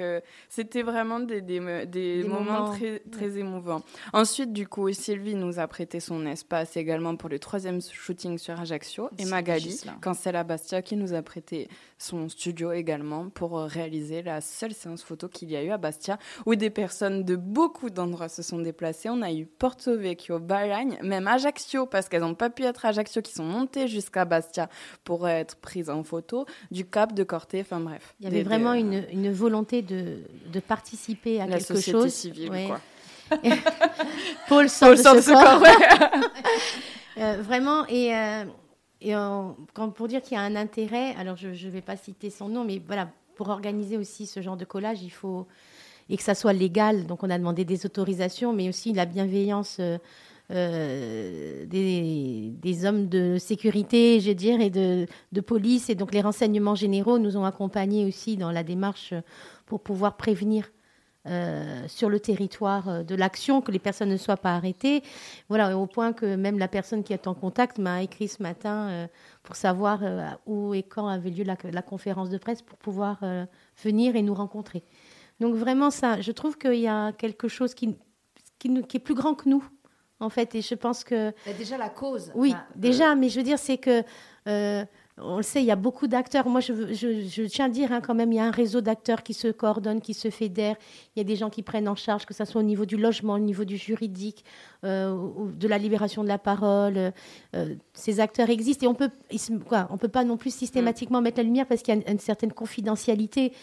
c'était vraiment des, des, des, moments, très, très émouvants. Ensuite, du coup, Sylvie nous a prêté son espace également pour le troisième shooting sur Ajaccio. Et Magali, Cancela Bastia, qui nous a prêté son studio également pour euh, réaliser la seule séance photo qu'il y a eu à Bastia, où des personnes de beaucoup d'endroits se sont déplacées. On a eu Porto Vecchio, Balagne, même Ajaccio, parce qu'elles n'ont pas pu être à Ajaccio, qui sont montées jusqu'à Bastia pour être prises en photo, du Cap de Corté, enfin bref. Il y avait vraiment une, une, volonté de, de participer à quelque chose. civile, quoi. Paul Pôle de secours. Euh, vraiment, et, euh, et quand, pour dire qu'il y a un intérêt, alors je ne vais pas citer son nom, mais voilà, pour organiser aussi ce genre de collage, il faut et que ça soit légal. Donc on a demandé des autorisations, mais aussi la bienveillance euh, des, des, hommes de sécurité, je veux dire, et de, police. Et donc les renseignements généraux nous ont accompagnés aussi dans la démarche pour pouvoir prévenir euh, sur le territoire euh, de l'action, que les personnes ne soient pas arrêtées. Voilà, au point que même la personne qui est en contact m'a écrit ce matin euh, pour savoir où et quand avait lieu la, conférence de presse pour pouvoir venir et nous rencontrer. Donc vraiment, ça, je trouve qu'il y a quelque chose qui, qui, est plus grand que nous, en fait. Et je pense que... Déjà la cause. Oui, déjà, mais je veux dire, c'est que on le sait, il y a beaucoup d'acteurs. Moi, je, tiens à dire hein, quand même, il y a un réseau d'acteurs qui se coordonnent, qui se fédèrent. Il y a des gens qui prennent en charge, que ce soit au niveau du logement, au niveau du juridique, euh, de la libération de la parole. Euh, ces acteurs existent et on peut, on peut pas non plus systématiquement mm. mettre la lumière parce qu'il y a une, certaine confidentialité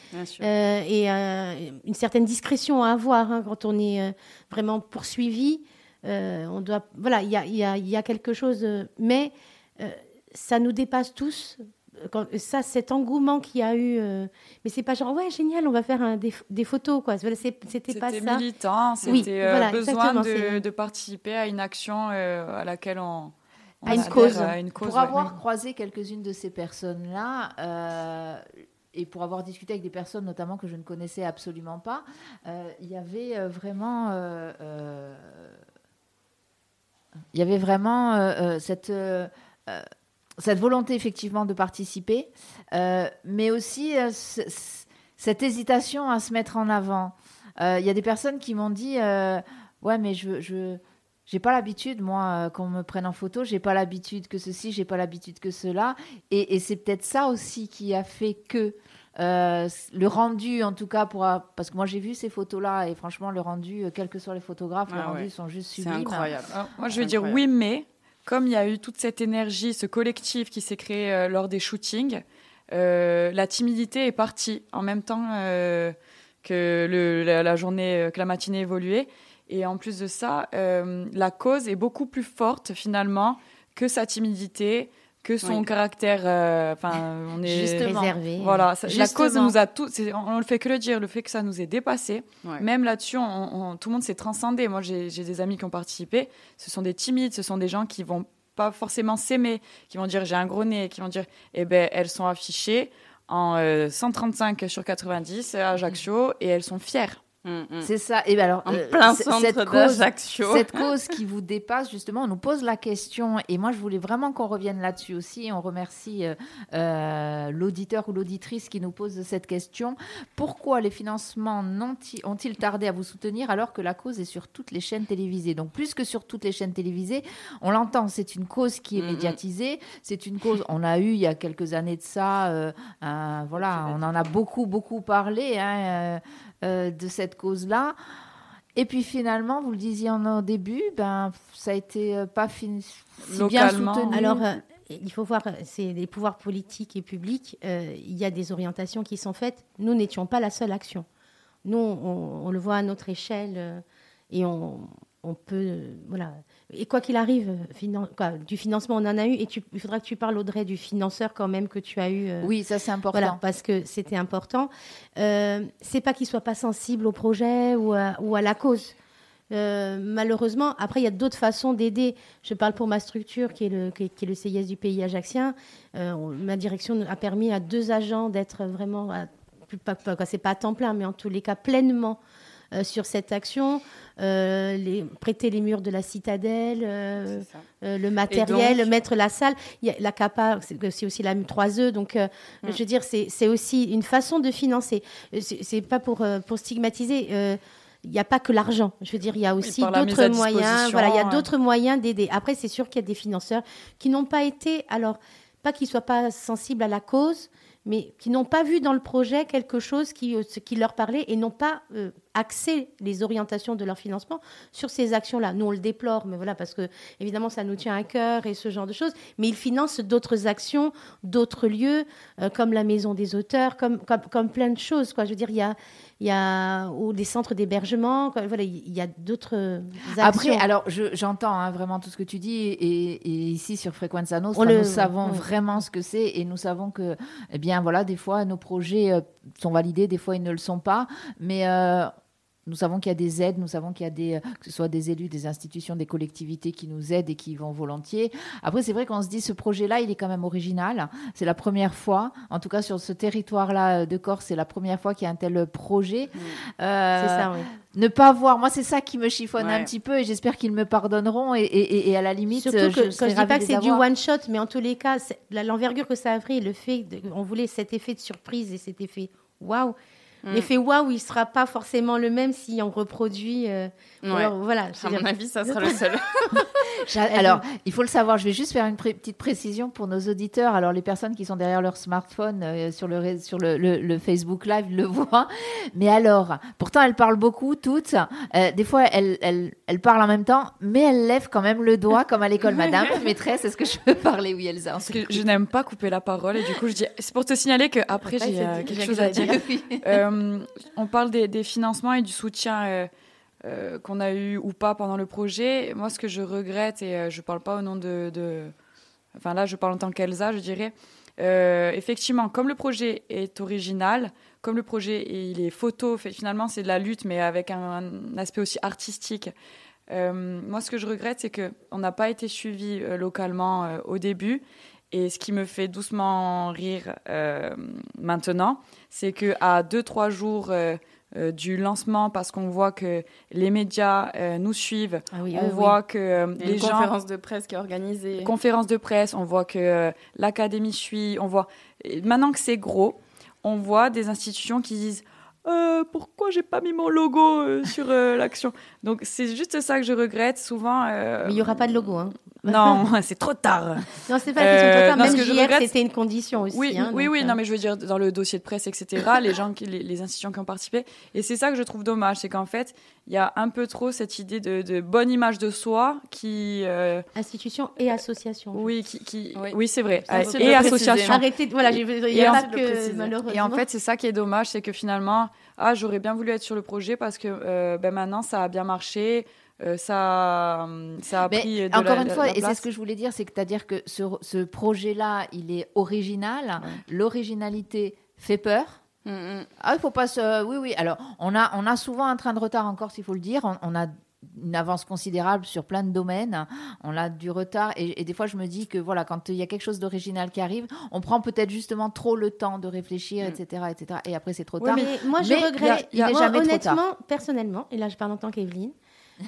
euh, et une certaine discrétion à avoir hein, quand on est vraiment poursuivi. on doit, voilà, il y a, y a, quelque chose, mais ça nous dépasse tous. Quand, ça, cet engouement qu'il y a eu, euh, mais c'est pas genre ouais génial, on va faire un, des, photos quoi. C'était pas ça. militant, c'était euh, besoin de, participer à une action euh, à laquelle on, à, une cause. une cause. Pour avoir croisé quelques-unes de ces personnes là. et pour avoir discuté avec des personnes notamment que je ne connaissais absolument pas, il y avait vraiment, il y avait vraiment cette cette volonté effectivement de participer, euh, mais aussi euh, cette hésitation à se mettre en avant. Euh, il y a des personnes qui m'ont dit ouais mais je je j'ai pas l'habitude moi qu'on me prenne en photo, j'ai pas l'habitude que ceci, j'ai pas l'habitude que cela, et, et c'est peut-être ça aussi qui a fait que le rendu, en tout cas, pour, parce que moi j'ai vu ces photos-là et franchement, le rendu, quels que soient les photographes, les ah rendus sont juste sublimes. C'est incroyable. moi je veux dire oui, mais comme il y a eu toute cette énergie, ce collectif qui s'est créé euh, lors des shootings, euh, la timidité est partie en même temps euh, que la, journée, que la matinée évoluait. Et en plus de ça, la cause est beaucoup plus forte finalement que sa timidité, que son caractère, euh, enfin, on est réservé. Voilà, la cause nous a tout, on, ne le fait que le dire, le fait que ça nous ait dépassé. Même là-dessus, tout le monde s'est transcendé. Moi, j'ai des amis qui ont participé. Ce sont des timides, ce sont des gens qui vont pas forcément s'aimer, qui vont dire j'ai un gros nez, qui vont dire eh ben elles sont affichées en 135 euh, sur 90 à Ajaccio et elles sont fières. Mm, mm. C'est ça. Et ben alors, en euh, plein centre cette cause, cette cause qui vous dépasse justement, on nous pose la question. Et moi, je voulais vraiment qu'on revienne là-dessus aussi. On remercie euh, euh, l'auditeur ou l'auditrice qui nous pose cette question. Pourquoi les financements ont-ils tardé à vous soutenir alors que la cause est sur toutes les chaînes télévisées? Donc plus que sur toutes les chaînes télévisées, on l'entend. C'est une cause qui est mm, médiatisée. C'est une cause. On a eu il y a quelques années de ça. voilà, on en a beaucoup beaucoup parlé. Hein, de cette cause-là. Et puis finalement, vous le disiez en début, ben, ça a été euh, pas fini, si bien soutenu. Alors, euh, il faut voir, c'est les pouvoirs politiques et publics, il y a des orientations qui sont faites. Nous n'étions pas la seule action. Nous, on, le voit à notre échelle et on, on peut, voilà, et quoi qu'il arrive, du financement, on en a eu. Et il faudra que tu parles, Audrey, du financeur quand même que tu as eu. Euh, oui, ça c'est important. parce que c'était important. Euh, c'est pas qu'il soit pas sensible au projet ou à, la cause. Euh, malheureusement, après, il y a d'autres façons d'aider. Je parle pour ma structure, qui est le, qui est, le CIS du pays ajaxien. Euh, ma direction a permis à deux agents d'être vraiment, pas, pas, c'est pas à temps plein, mais en tous les cas pleinement euh, sur cette action, euh, les, prêter les murs de la citadelle, euh, le matériel, mettre la salle. Il y a, la CAPA, c'est aussi la 3E. Donc, mm. je veux dire, c'est aussi une façon de financer. C'est pas pour, pour stigmatiser il n'y a pas que l'argent. Je veux dire, il y a aussi d'autres moyens. Voilà, il y a d'autres moyens d'aider. Après, c'est sûr qu'il y a des financeurs qui n'ont pas été, alors, pas qu'ils soient pas sensibles à la cause, mais qui n'ont pas vu dans le projet quelque chose qui, qui leur parlait et n'ont pas euh, axé les orientations de leur financement sur ces actions-là. Nous, on le déplore, mais voilà, parce que évidemment, ça nous tient à cœur et ce genre de choses. Mais ils financent d'autres actions, d'autres lieux, euh, comme la Maison des auteurs, comme, comme, comme plein de choses. Quoi. Je veux dire, il y a y a ou des centres d'hébergement. Voilà, il y a d'autres Après, alors j'entends hein, vraiment tout ce que tu dis et, ici sur Frequenza Nostra, nous savons vraiment ce que c'est et nous savons que, eh bien voilà, des fois nos projets euh, sont validés, des fois ils ne le sont pas, mais euh, nous savons qu'il y a des aides, nous savons qu'il y a des, euh, que ce soit des élus, des institutions, des collectivités qui nous aident et qui vont volontiers. Après, c'est vrai qu'on se dit, ce projet-là, il est quand même original. C'est la première fois, en tout cas sur ce territoire-là de Corse, c'est la première fois qu'il y a un tel projet. Mmh. Euh, c'est ça, oui. Ne pas voir, moi, c'est ça qui me chiffonne un petit peu et j'espère qu'ils me pardonneront. Et, et, et, à la limite, Surtout que, je, je dis pas que c'est du one shot, mais en tous les cas, l'envergure que ça a pris, le fait, on voulait cet effet de surprise et cet effet waouh Mm. L'effet waouh, il sera pas forcément le même si on reproduit. Euh, voilà. À mon avis, ça sera le seul. alors, il faut le savoir. Je vais juste faire une petite précision pour nos auditeurs. Alors, les personnes qui sont derrière leur smartphone euh, sur, le, sur le, le, Facebook Live le voient. Mais alors, pourtant, elles parlent beaucoup, toutes. Euh, des fois, elles, elles, elles, parlent en même temps, mais elles lèvent quand même le doigt, comme à l'école. Madame, maîtresse, est-ce que je peux parler Oui, Elsa. Parce que je n'aime pas couper la parole et du coup, je dis. C'est pour te signaler qu'après, j'ai quelque chose à dire. Euh, on parle des, financements et du soutien euh, euh, qu'on a eu ou pas pendant le projet. Moi, ce que je regrette, et je ne parle pas au nom de, Enfin là, je parle en tant qu'Elsa, je dirais. effectivement, comme le projet est original, comme le projet il est photo, finalement c'est de la lutte, mais avec un, aspect aussi artistique. moi, ce que je regrette, c'est qu'on n'a pas été suivi localement au début et ce qui me fait doucement rire euh, maintenant, c'est qu'à deux, trois jours euh, euh, du lancement, parce qu'on voit que les médias nous suivent, ah on voit que les gens... conférence de presse qui est organisée. Conférence de presse, on voit que l'académie suit, on voit... Maintenant que c'est gros, on voit des institutions qui disent euh, pourquoi j'ai pas mis mon logo sur l'action? Donc c'est juste ça que je regrette souvent. Mais il n'y aura pas de logo. Hein. Non, c'est trop tard. Non, c'est pas que c'est trop tard. Même JR, c'était une condition aussi. Oui, hein, oui, oui. Non, mais je veux dire, dans le dossier de presse, etc., les gens, qui, les, institutions qui ont participé. Et c'est ça que je trouve dommage, c'est qu'en fait, il y a un peu trop cette idée de, bonne image de soi qui. Euh... Institution et association. Oui, qui, oui. c'est vrai. Et association. Arrêtez, voilà, il n'y a pas que malheureusement. Et en fait, c'est ça qui est dommage, c'est que finalement, ah, j'aurais bien voulu être sur le projet parce que euh, ben maintenant, ça a bien marché. Euh, ça, ça a pris de encore une fois, et c'est ce que je voulais dire, c'est que à dire que ce, ce projet-là, il est original. L'originalité fait peur. Mm, mm. Ah, il faut pas se. Oui, oui. Alors, on a, on a souvent un train de retard encore, s'il faut le dire. On, a une avance considérable sur plein de domaines. On a du retard et, des fois je me dis que voilà, quand il y a quelque chose d'original qui arrive, on prend peut-être justement trop le temps de réfléchir, etc., mm. etc. Et après c'est trop tard. mais moi je regrette, il, jamais honnêtement, personnellement, et là je parle en tant qu'Evelyne,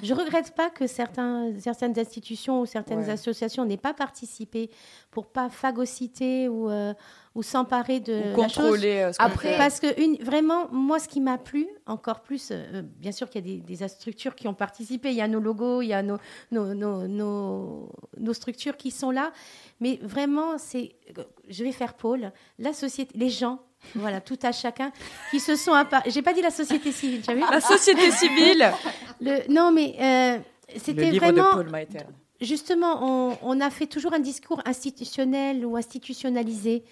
je regrette pas que certains, certaines institutions ou certaines associations n'aient pas participé pour pas phagocyter ou, euh, ou s'emparer de contrôler la chose. Euh, Après, parce que une, vraiment, moi, ce qui m'a plu, encore plus, euh, bien sûr qu'il y a des, des, structures qui ont participé, il y a nos logos, il y a nos, nos, nos, nos, structures qui sont là, mais vraiment, c'est, je vais faire Paul, la société, les gens voilà, tout à chacun qui se sont J'ai pas dit la société civile, tu as vu La société civile. Le... Non, mais euh, c'était vraiment. De Paul Justement, on, a fait toujours un discours institutionnel ou institutionnalisé.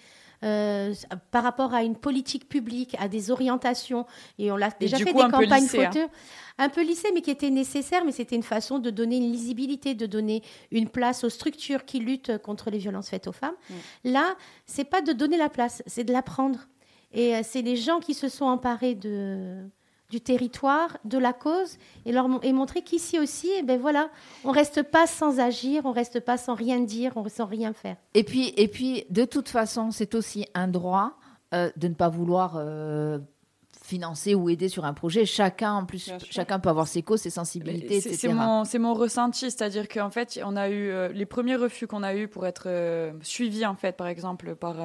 Euh, par rapport à une politique publique, à des orientations. Et on l'a déjà fait des campagnes photo. Hein. Un peu lissé, mais qui était nécessaire, mais c'était une façon de donner une lisibilité, de donner une place aux structures qui luttent contre les violences faites aux femmes. Mm. Là, c'est pas de donner la place, c'est de l'apprendre. Et euh, c'est les gens qui se sont emparés de, du territoire, de la cause, et, leur, et montrer qu'ici aussi, eh ben voilà, on reste pas sans agir, on reste pas sans rien dire, on sans rien faire. Et puis, et puis de toute façon, c'est aussi un droit euh, de ne pas vouloir euh, financer ou aider sur un projet. Chacun, en plus, chacun peut avoir ses causes, ses sensibilités, etc. C'est mon, mon, ressenti, c'est-à-dire qu'en fait, on a eu les premiers refus qu'on a eu pour être suivis, en fait, par exemple, par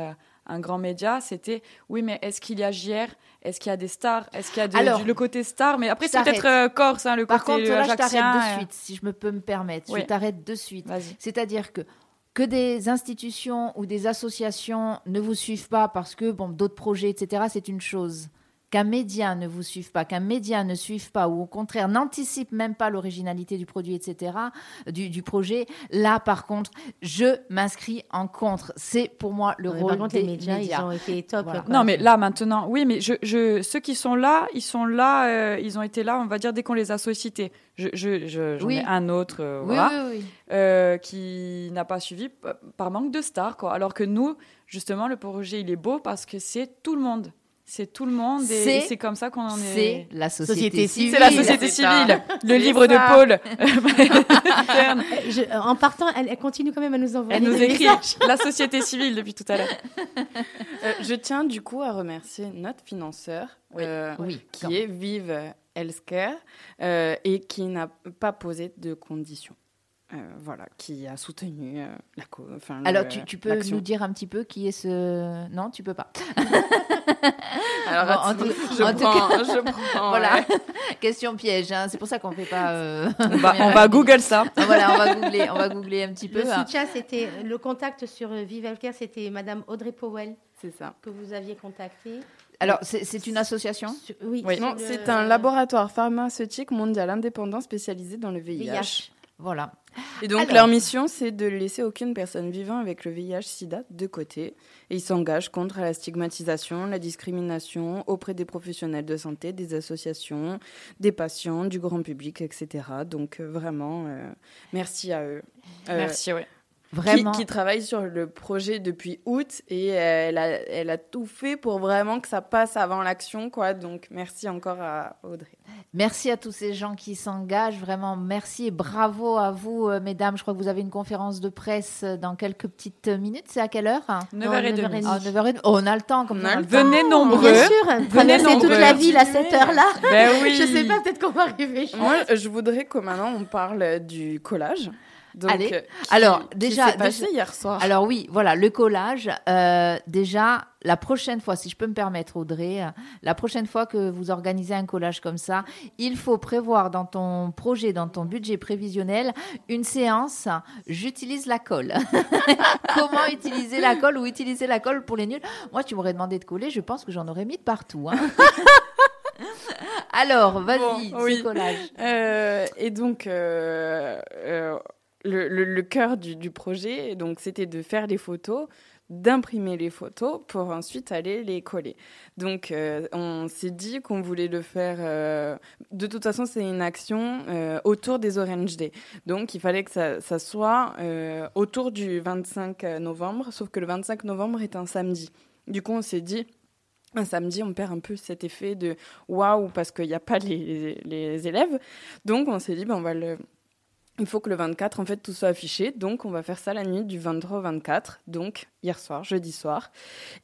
un grand média, c'était oui, mais est-ce qu'il y a JR Est-ce qu'il y a des stars? Est-ce qu'il y a le côté star? Mais après, c'est peut-être euh, Corse, hein, le Par côté contre, là, je t'arrête de suite, si je me peux me permettre. Je t'arrête de suite. C'est-à-dire que que des institutions ou des associations ne vous suivent pas parce que bon d'autres projets etc c'est une chose qu'un média ne vous suive pas, qu'un média ne suive pas, ou au contraire n'anticipe même pas l'originalité du produit, etc., du, du, projet, là, par contre, je m'inscris en contre. C'est pour moi le rôle des médias, Ils ont été top. Non, mais là, maintenant, oui, mais je, je, ceux qui sont là, ils sont là, euh, ils ont été là, on va dire, dès qu'on les a sollicités. Je, je, je j'en ai un autre, euh, voilà, euh, qui n'a pas suivi par manque de stars, quoi. Alors que nous, justement, le projet, il est beau parce que c'est tout le monde. C'est tout le monde et c'est comme ça qu'on en est. C'est la société, civile. C'est la société civile. Le livre de Paul. Euh, en partant, elle, continue quand même à nous envoyer. Elle nous écrit la société civile depuis tout à l'heure. Euh, je tiens du coup à remercier notre financeur, euh, qui est Vive Healthcare et qui n'a pas posé de conditions. Euh, voilà, qui a soutenu euh, la enfin, Alors, tu, tu, peux nous dire un petit peu qui est ce... Non, tu peux pas. Alors, en tout, je, prends, je prends, Voilà, question piège. Hein. C'est pour ça qu'on fait pas... Euh, on, va, on va Google ça. Ah, voilà, on va googler, on va googler un petit peu. Le soutien, c'était... Le contact sur Vivalcare, c'était Madame Audrey Powell. C'est ça. Que vous aviez contacté. Alors, c'est une association? Oui. Non, c'est un laboratoire pharmaceutique mondial indépendant spécialisé dans le VIH. Voilà. Et donc leur mission, c'est de laisser aucune personne vivant avec le VIH/SIDA de côté. Et ils s'engagent contre la stigmatisation, la discrimination auprès des professionnels de santé, des associations, des patients, du grand public, etc. Donc euh, vraiment, euh, merci à eux. Euh, merci, oui. Vraiment. Qui, travaille sur le projet depuis août et elle a, elle a tout fait pour vraiment que ça passe avant l'action. quoi. Donc merci encore à Audrey. Merci à tous ces gens qui s'engagent. Vraiment, merci et bravo à vous, euh, mesdames. Je crois que vous avez une conférence de presse euh, dans quelques petites minutes. C'est à quelle heure? 9h30. Ah, 9h30. Oh, on a le temps. Comme on Venez nombreux. Bien sûr. Venez toute la ville à cette heure-là. Ben oui. Je sais pas, peut-être qu'on va arriver. Moi, je voudrais que maintenant on parle du collage. Allez. Euh, alors déjà, passé hier soir? Alors oui, voilà le collage. Euh, déjà, la prochaine fois, si je peux me permettre, Audrey, la prochaine fois que vous organisez un collage comme ça, il faut prévoir dans ton projet, dans ton budget prévisionnel, une séance. J'utilise la colle. Comment utiliser la colle ou utiliser la colle pour les nuls? Moi, tu m'aurais demandé de coller, je pense que j'en aurais mis de partout. Hein. Alors, vas-y, bon, collage. Euh, et donc, le, cœur du, projet, donc c'était de faire les photos, d'imprimer les photos pour ensuite aller les coller. Donc euh, on s'est dit qu'on voulait le faire. Euh, de toute façon, c'est une action euh, autour des Orange Day. Donc il fallait que ça, soit autour du 25 novembre, sauf que le 25 novembre est un samedi. Du coup, on s'est dit un samedi, on perd un peu cet effet de waouh parce qu'il n'y a pas les, les, élèves. Donc on s'est dit, ben, on va le, il faut que le 24, en fait, tout soit affiché. Donc, on va faire ça la nuit du 23 au 24, donc hier soir, jeudi soir.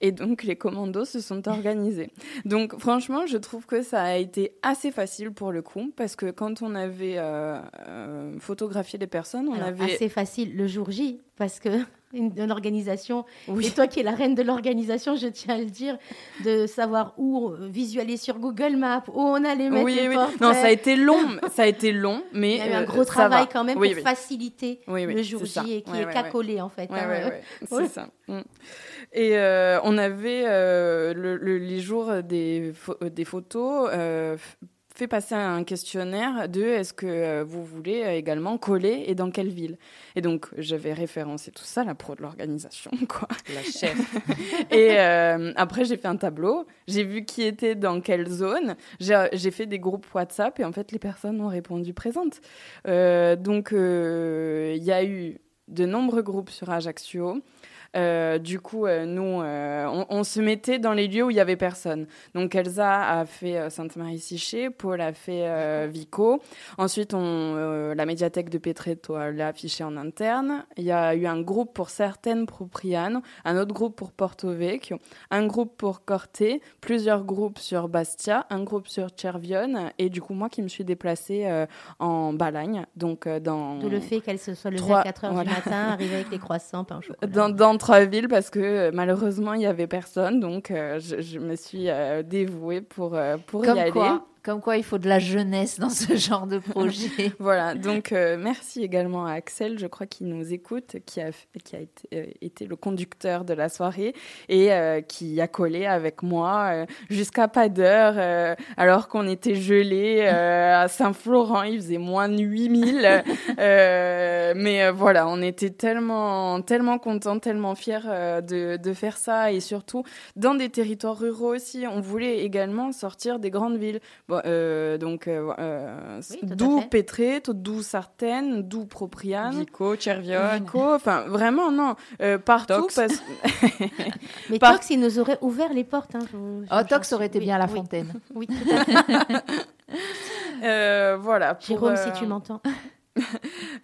Et donc, les commandos se sont organisés. Donc, franchement, je trouve que ça a été assez facile pour le coup, parce que quand on avait euh, euh, photographié les personnes, on avait... Assez facile le jour J, parce que une, organisation. Et toi qui es la reine de l'organisation, je tiens à le dire, de savoir où euh, visualiser sur Google Maps, où on allait mettre oui, oui. Non, ça a été long, ça a été long, mais il y a eu un gros travail quand même pour faciliter le jour J et qui est qu'à en fait. Hein. c'est ça. Mm. Et euh, on avait euh, le, les jours des, des photos fait passer un questionnaire de est-ce que euh, vous voulez également coller et dans quelle ville. Et donc, j'avais référencé tout ça, la pro de l'organisation, quoi. La chef. et euh, après, j'ai fait un tableau, j'ai vu qui était dans quelle zone, j'ai fait des groupes WhatsApp et en fait, les personnes ont répondu présentes. Euh, donc, il y a eu de nombreux groupes sur Ajaccio. Euh, du coup, euh, nous, euh, on, se mettait dans les lieux où il y avait personne. Donc Elsa a fait Sainte-Marie-Siché, Paul a fait Vico. Ensuite, on, la médiathèque de Petretto l'a affiché en interne. Il y a eu un groupe pour certaines Propriano, un autre groupe pour Porto Vecchio, un groupe pour Corte, plusieurs groupes sur Bastia, un groupe sur Cervione et du coup moi qui me suis déplacée en Balagne, donc dans. Le fait qu'elle se soit levée à 4 h du matin, arrivée avec les croissants, pain au chocolat. Dans, dans trois villes parce que euh, malheureusement, il n'y avait personne. Donc, euh, je, me suis euh, dévouée pour, pour y aller. Comme quoi, il faut de la jeunesse dans ce genre de projet. voilà, donc euh, merci également à Axel, je crois qu'il nous écoute, qui a, euh, été, le conducteur de la soirée et euh, qui a collé avec moi jusqu'à pas d'heure, alors qu'on était gelé à Saint-Florent, il faisait moins de 8000. mais voilà, on était tellement, tellement contents, tellement fiers de faire ça et surtout dans des territoires ruraux aussi. On voulait également sortir des grandes villes. Euh, donc, euh, euh, d'où Pétré, d'où Sartène, d'où Propriane. Vico, Cervione. Vico, enfin, vraiment, non. partout. Parce... Mais Tox, il nous aurait ouvert les portes. Hein, oh, Tox aurait été bien à la fontaine. Oui, tout à fait. voilà. Jérôme, si tu m'entends.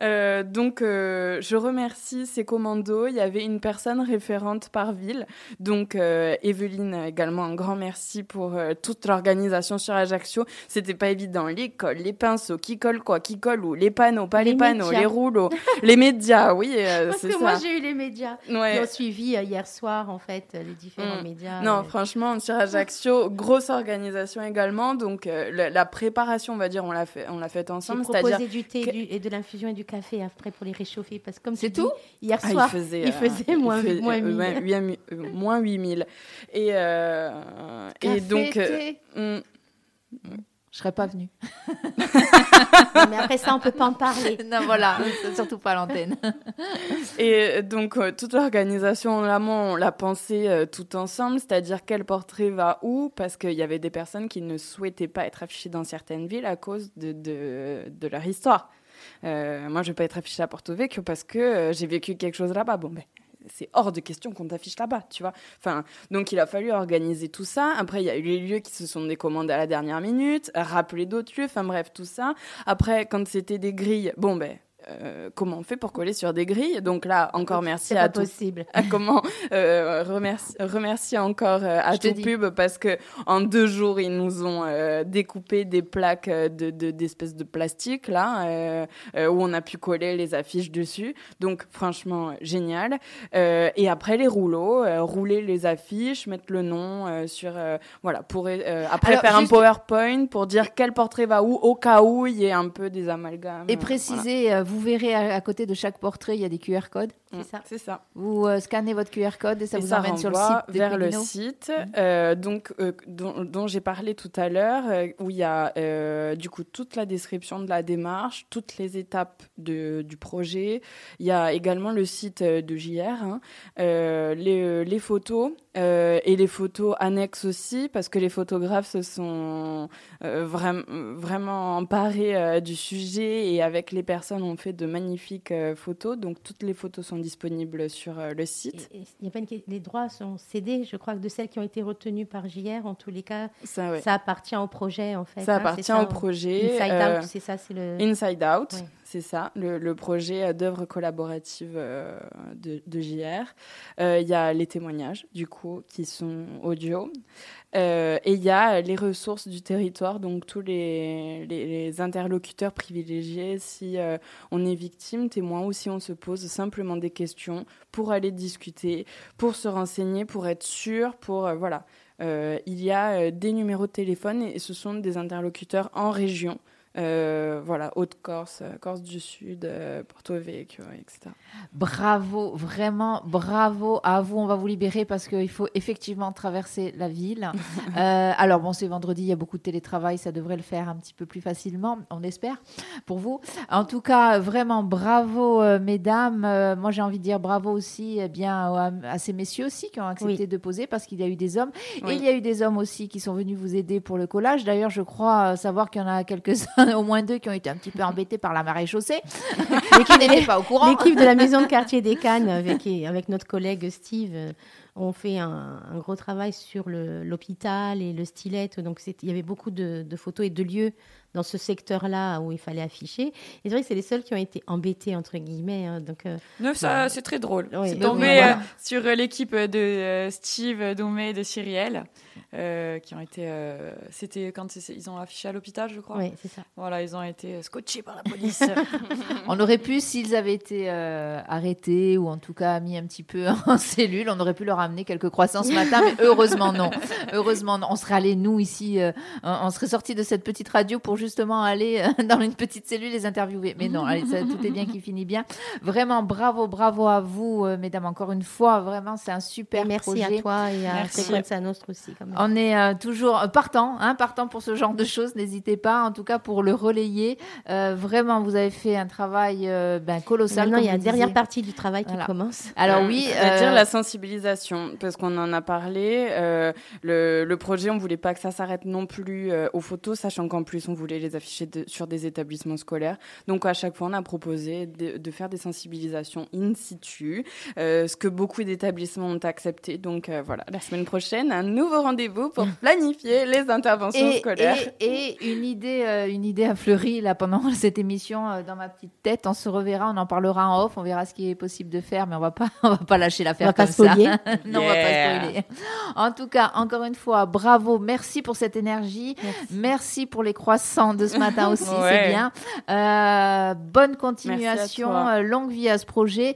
Euh, donc, euh, je remercie ces commandos. Il y avait une personne référente par ville. Donc, euh, Evelyne, également un grand merci pour toute l'organisation sur Ajaccio. C'était pas évident. Les cols, les pinceaux, qui collent quoi, qui colle où, les panneaux, pas les, panneaux, les rouleaux, les médias, oui. Parce que moi, j'ai eu les médias qui ont suivi hier soir, en fait, les différents mm. médias. Non, franchement, sur Ajaccio, grosse organisation également. Donc, la, préparation, on va dire, on l'a fait, on l'a fait ensemble. C'est-à-dire du thé, et de l'infusion et du café après pour les réchauffer. Parce que comme c'est tout, hier ah, soir, il faisait, il faisait euh, moins, il moins, 8000. Euh, moins 8000. Et, euh, et donc. Euh, hmm. je serais pas venue. mais après ça, on peut pas en parler. non, voilà, surtout pas l'antenne. Et donc, toute l'organisation en amont, on l'a pensé tout ensemble, c'est-à-dire quel portrait va où, parce qu'il y avait des personnes qui ne souhaitaient pas être affichées dans certaines villes à cause de, de, de leur histoire. Euh, moi, je vais pas être affichée à Porto Vecchio parce que euh, j'ai vécu quelque chose là-bas. Bon, ben, c'est hors de question qu'on t'affiche là-bas, tu vois. Enfin, donc il a fallu organiser tout ça. Après, il y a eu les lieux qui se sont décommandés à la dernière minute, rappeler d'autres lieux, enfin bref, tout ça. Après, quand c'était des grilles, bon, ben, euh, comment on fait pour coller sur des grilles Donc là, encore merci à tout. possible. À comment euh, remercier, encore euh, à tout pub parce que en deux jours ils nous ont découpé des plaques de d'espèces de, plastique là où on a pu coller les affiches dessus. Donc franchement génial. et après les rouleaux, rouler les affiches, mettre le nom sur voilà pour après faire un PowerPoint pour dire quel portrait va où au cas où il y ait un peu des amalgames. Et préciser vous vous verrez à, côté de chaque portrait, il y a des QR codes. C'est ça. C'est ça. Vous euh, scannez votre QR code et ça vous emmène sur le site. vers le site mm. euh, donc, euh, dont, j'ai parlé tout à l'heure, où il y a du coup toute la description de la démarche, toutes les étapes de, du projet. Il y a également le site de JR, hein. les, les, photos, Euh, et les photos annexes aussi, parce que les photographes se sont euh, vraiment emparés euh, du sujet et avec les personnes ont fait de magnifiques photos. Donc toutes les photos sont disponibles sur le site. y a pas les droits sont cédés, je crois, que de celles qui ont été retenues par JR. En tous les cas, ça, appartient au projet en fait. Ça hein, appartient au projet. Inside Out, c'est ça, c'est le. Inside Out. C'est ça, le, projet d'œuvre collaborative euh, de, JR. Euh, il y a les témoignages, du coup, qui sont audio. Euh, et il y a les ressources du territoire, donc tous les, interlocuteurs privilégiés si on est victime, témoin ou si on se pose simplement des questions pour aller discuter, pour se renseigner, pour être sûr, pour... voilà. il y a des numéros de téléphone et ce sont des interlocuteurs en région euh, voilà, Haute-Corse, euh, Corse du Sud, euh, Porto Vecchio, etc. Bravo, vraiment bravo à vous. On va vous libérer parce qu'il faut effectivement traverser la ville. alors bon, c'est vendredi, il y a beaucoup de télétravail, ça devrait le faire un petit peu plus facilement, on espère, pour vous. En tout cas, vraiment bravo, mesdames. moi, j'ai envie de dire bravo aussi eh bien, à, ces messieurs aussi qui ont accepté de poser parce qu'il y a eu des hommes. Et il y a eu des hommes aussi qui sont venus vous aider pour le collage. D'ailleurs, je crois savoir qu'il y en a quelques-uns au moins deux qui ont été un petit peu embêtés par la marée chaussée et qui n'étaient pas au courant. L'équipe de la maison de quartier des Cannes, avec, avec notre collègue Steve, ont fait un, gros travail sur l'hôpital et le stylet. Donc il y avait beaucoup de, photos et de lieux dans ce secteur-là où il fallait afficher. Et c'est vrai que c'est les seuls qui ont été embêtés, entre guillemets. Hein. donc, euh, ça, c'est très drôle. c'est tombé euh, sur l'équipe de Steve, Domé et de Cyrielle. Euh, qui ont été. Euh, c'était quand ils ont affiché à l'hôpital, je crois. Oui, c'est ça. Voilà, ils ont été scotchés par la police. on aurait pu, s'ils avaient été euh, arrêtés ou en tout cas mis un petit peu en cellule, on aurait pu leur amener quelques croissants ce matin, mais heureusement non. Heureusement, non. on serait allé nous ici, on serait sorti de cette petite radio pour justement aller dans une petite cellule les interviewer. Mais non, allez, ça, tout est bien qui finit bien. Vraiment, bravo, bravo à vous, mesdames, encore une fois. Vraiment, c'est un super merci projet. Merci à toi et à Fréquence Nostre aussi. Quand même. On est euh, toujours euh, partant, hein, partant pour ce genre de choses. N'hésitez pas, en tout cas, pour le relayer. Euh, vraiment, vous avez fait un travail ben, colossal. Maintenant, il y a une dernière partie du travail qui commence. Alors oui, c'est-à-dire la sensibilisation, parce qu'on en a parlé. Le, projet, on voulait pas que ça s'arrête non plus aux photos, sachant qu'en plus, on voulait les afficher sur des établissements scolaires. Donc à chaque fois, on a proposé de, de faire des sensibilisations in situ, ce que beaucoup d'établissements ont accepté. Donc voilà, la semaine prochaine, un nouveau rendez-vous vous pour planifier les interventions scolaires. Et, une idée, euh, une idée a fleuri là pendant cette émission euh, dans ma petite tête. On se reverra, on en parlera en off, on verra ce qui est possible de faire, mais on va pas, on va pas lâcher l'affaire comme ça. non, on va pas spoiler. En tout cas, encore une fois, bravo, merci pour cette énergie, merci, pour les croissants de ce matin aussi, c'est bien. Euh, bonne continuation, longue vie à ce projet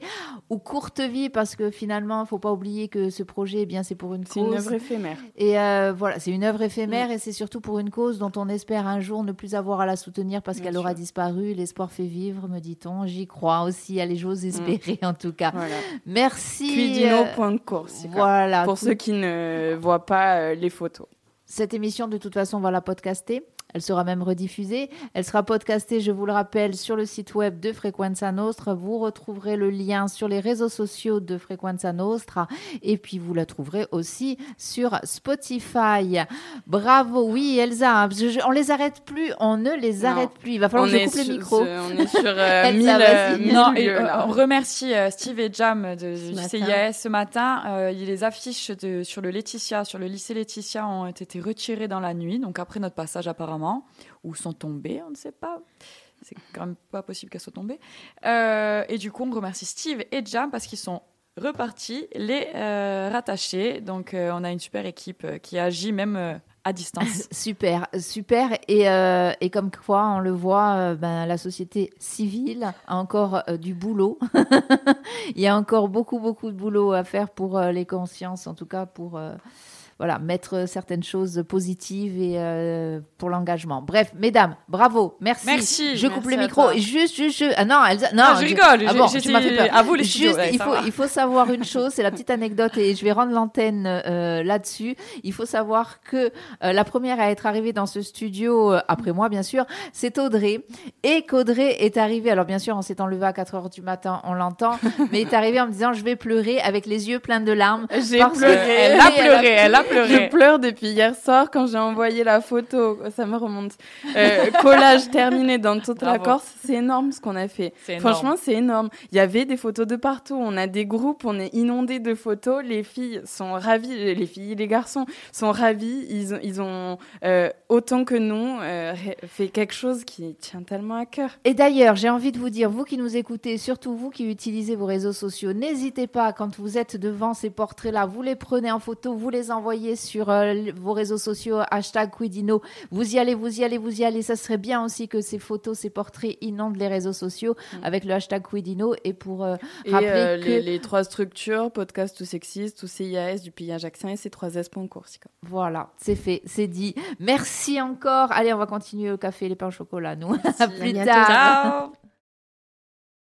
ou courte vie parce que finalement, il faut pas oublier que ce projet, eh bien, c'est pour une cause. C'est une œuvre éphémère. Et euh, voilà, c'est une œuvre éphémère et c'est surtout pour une cause dont on espère un jour ne plus avoir à la soutenir parce qu'elle aura disparu. L'espoir fait vivre, me dit-on. J'y crois aussi. Allez, j'ose mm. espérer en tout cas. Merci. Cuidino, euh, point de course. Voilà. Pour ceux qui ne voient pas euh, les photos. Cette émission, de toute façon, on va la podcaster. Elle sera même rediffusée. Elle sera podcastée, je vous le rappelle, sur le site web de Frequenza Nostra. Vous retrouverez le lien sur les réseaux sociaux de Frequenza Nostra. Et puis, vous la trouverez aussi sur Spotify. Bravo. Oui, Elsa, on les arrête plus. On ne les arrête plus. Il va falloir que je coupe le micro. on est sur euh, mille, non, euh, on remercie euh, Steve et Jam de, du CIAS ce matin. les affiches de, sur le Laetitia, sur le lycée Laetitia ont été retirées dans la nuit. Donc, après notre passage apparemment ou sont tombées, on ne sait pas. C'est quand même pas possible qu'elles soient tombées. Euh, et du coup, on remercie Steve et Jam parce qu'ils sont repartis les euh, rattachés. Donc, euh, on a une super équipe qui agit même à distance. super, super. Et, et, comme quoi, on le voit, ben, la société civile a encore du boulot. Il y a encore beaucoup, beaucoup de boulot à faire pour les consciences, en tout cas pour voilà, mettre certaines choses positives et euh, pour l'engagement. Bref, mesdames, bravo, merci. Merci. Je coupe le micro. Juste, juste, ah non, non, je rigole. Ah bon, tu m'as fait peur. À vous les Juste, il faut, il faut savoir une chose, c'est la petite anecdote et je vais rendre l'antenne euh, là-dessus. Il faut savoir que euh, la première à être arrivée dans ce studio après moi, bien sûr, c'est Audrey et qu'Audrey est arrivée. Alors bien sûr, on s'est enlevé à 4 heures du matin, on l'entend, mais est arrivée en me disant je vais pleurer avec les yeux pleins de larmes. J'ai pleuré pleuré, elle a pleuré. Je pleure depuis hier soir quand j'ai envoyé la photo. Ça me remonte. Euh, collage terminé dans toute la Corse. C'est énorme ce qu'on a fait. Franchement, c'est énorme. Il y avait des photos de partout. On a des groupes, on est inondé de photos. Les filles sont ravies, les filles et les garçons sont ravis. Ils ont, ils ont euh, autant que nous euh, fait quelque chose qui tient tellement à cœur. Et d'ailleurs, j'ai envie de vous dire, vous qui nous écoutez, surtout vous qui utilisez vos réseaux sociaux, n'hésitez pas quand vous êtes devant ces portraits-là, vous les prenez en photo vous les envoyez sur euh, vos réseaux sociaux, hashtag Quidino. Vous y allez, vous y allez, vous y allez. Ça serait bien aussi que ces photos, ces portraits inondent les réseaux sociaux mm. avec le hashtag Quidino. Et pour euh, rappeler euh, que... les, trois structures, podcast ou sexiste, ou CIAS, du pillage accent et C3S Voilà, c'est fait, c'est dit. Merci encore. Allez, on va continuer au café, les pains au chocolat, nous. à plus tard.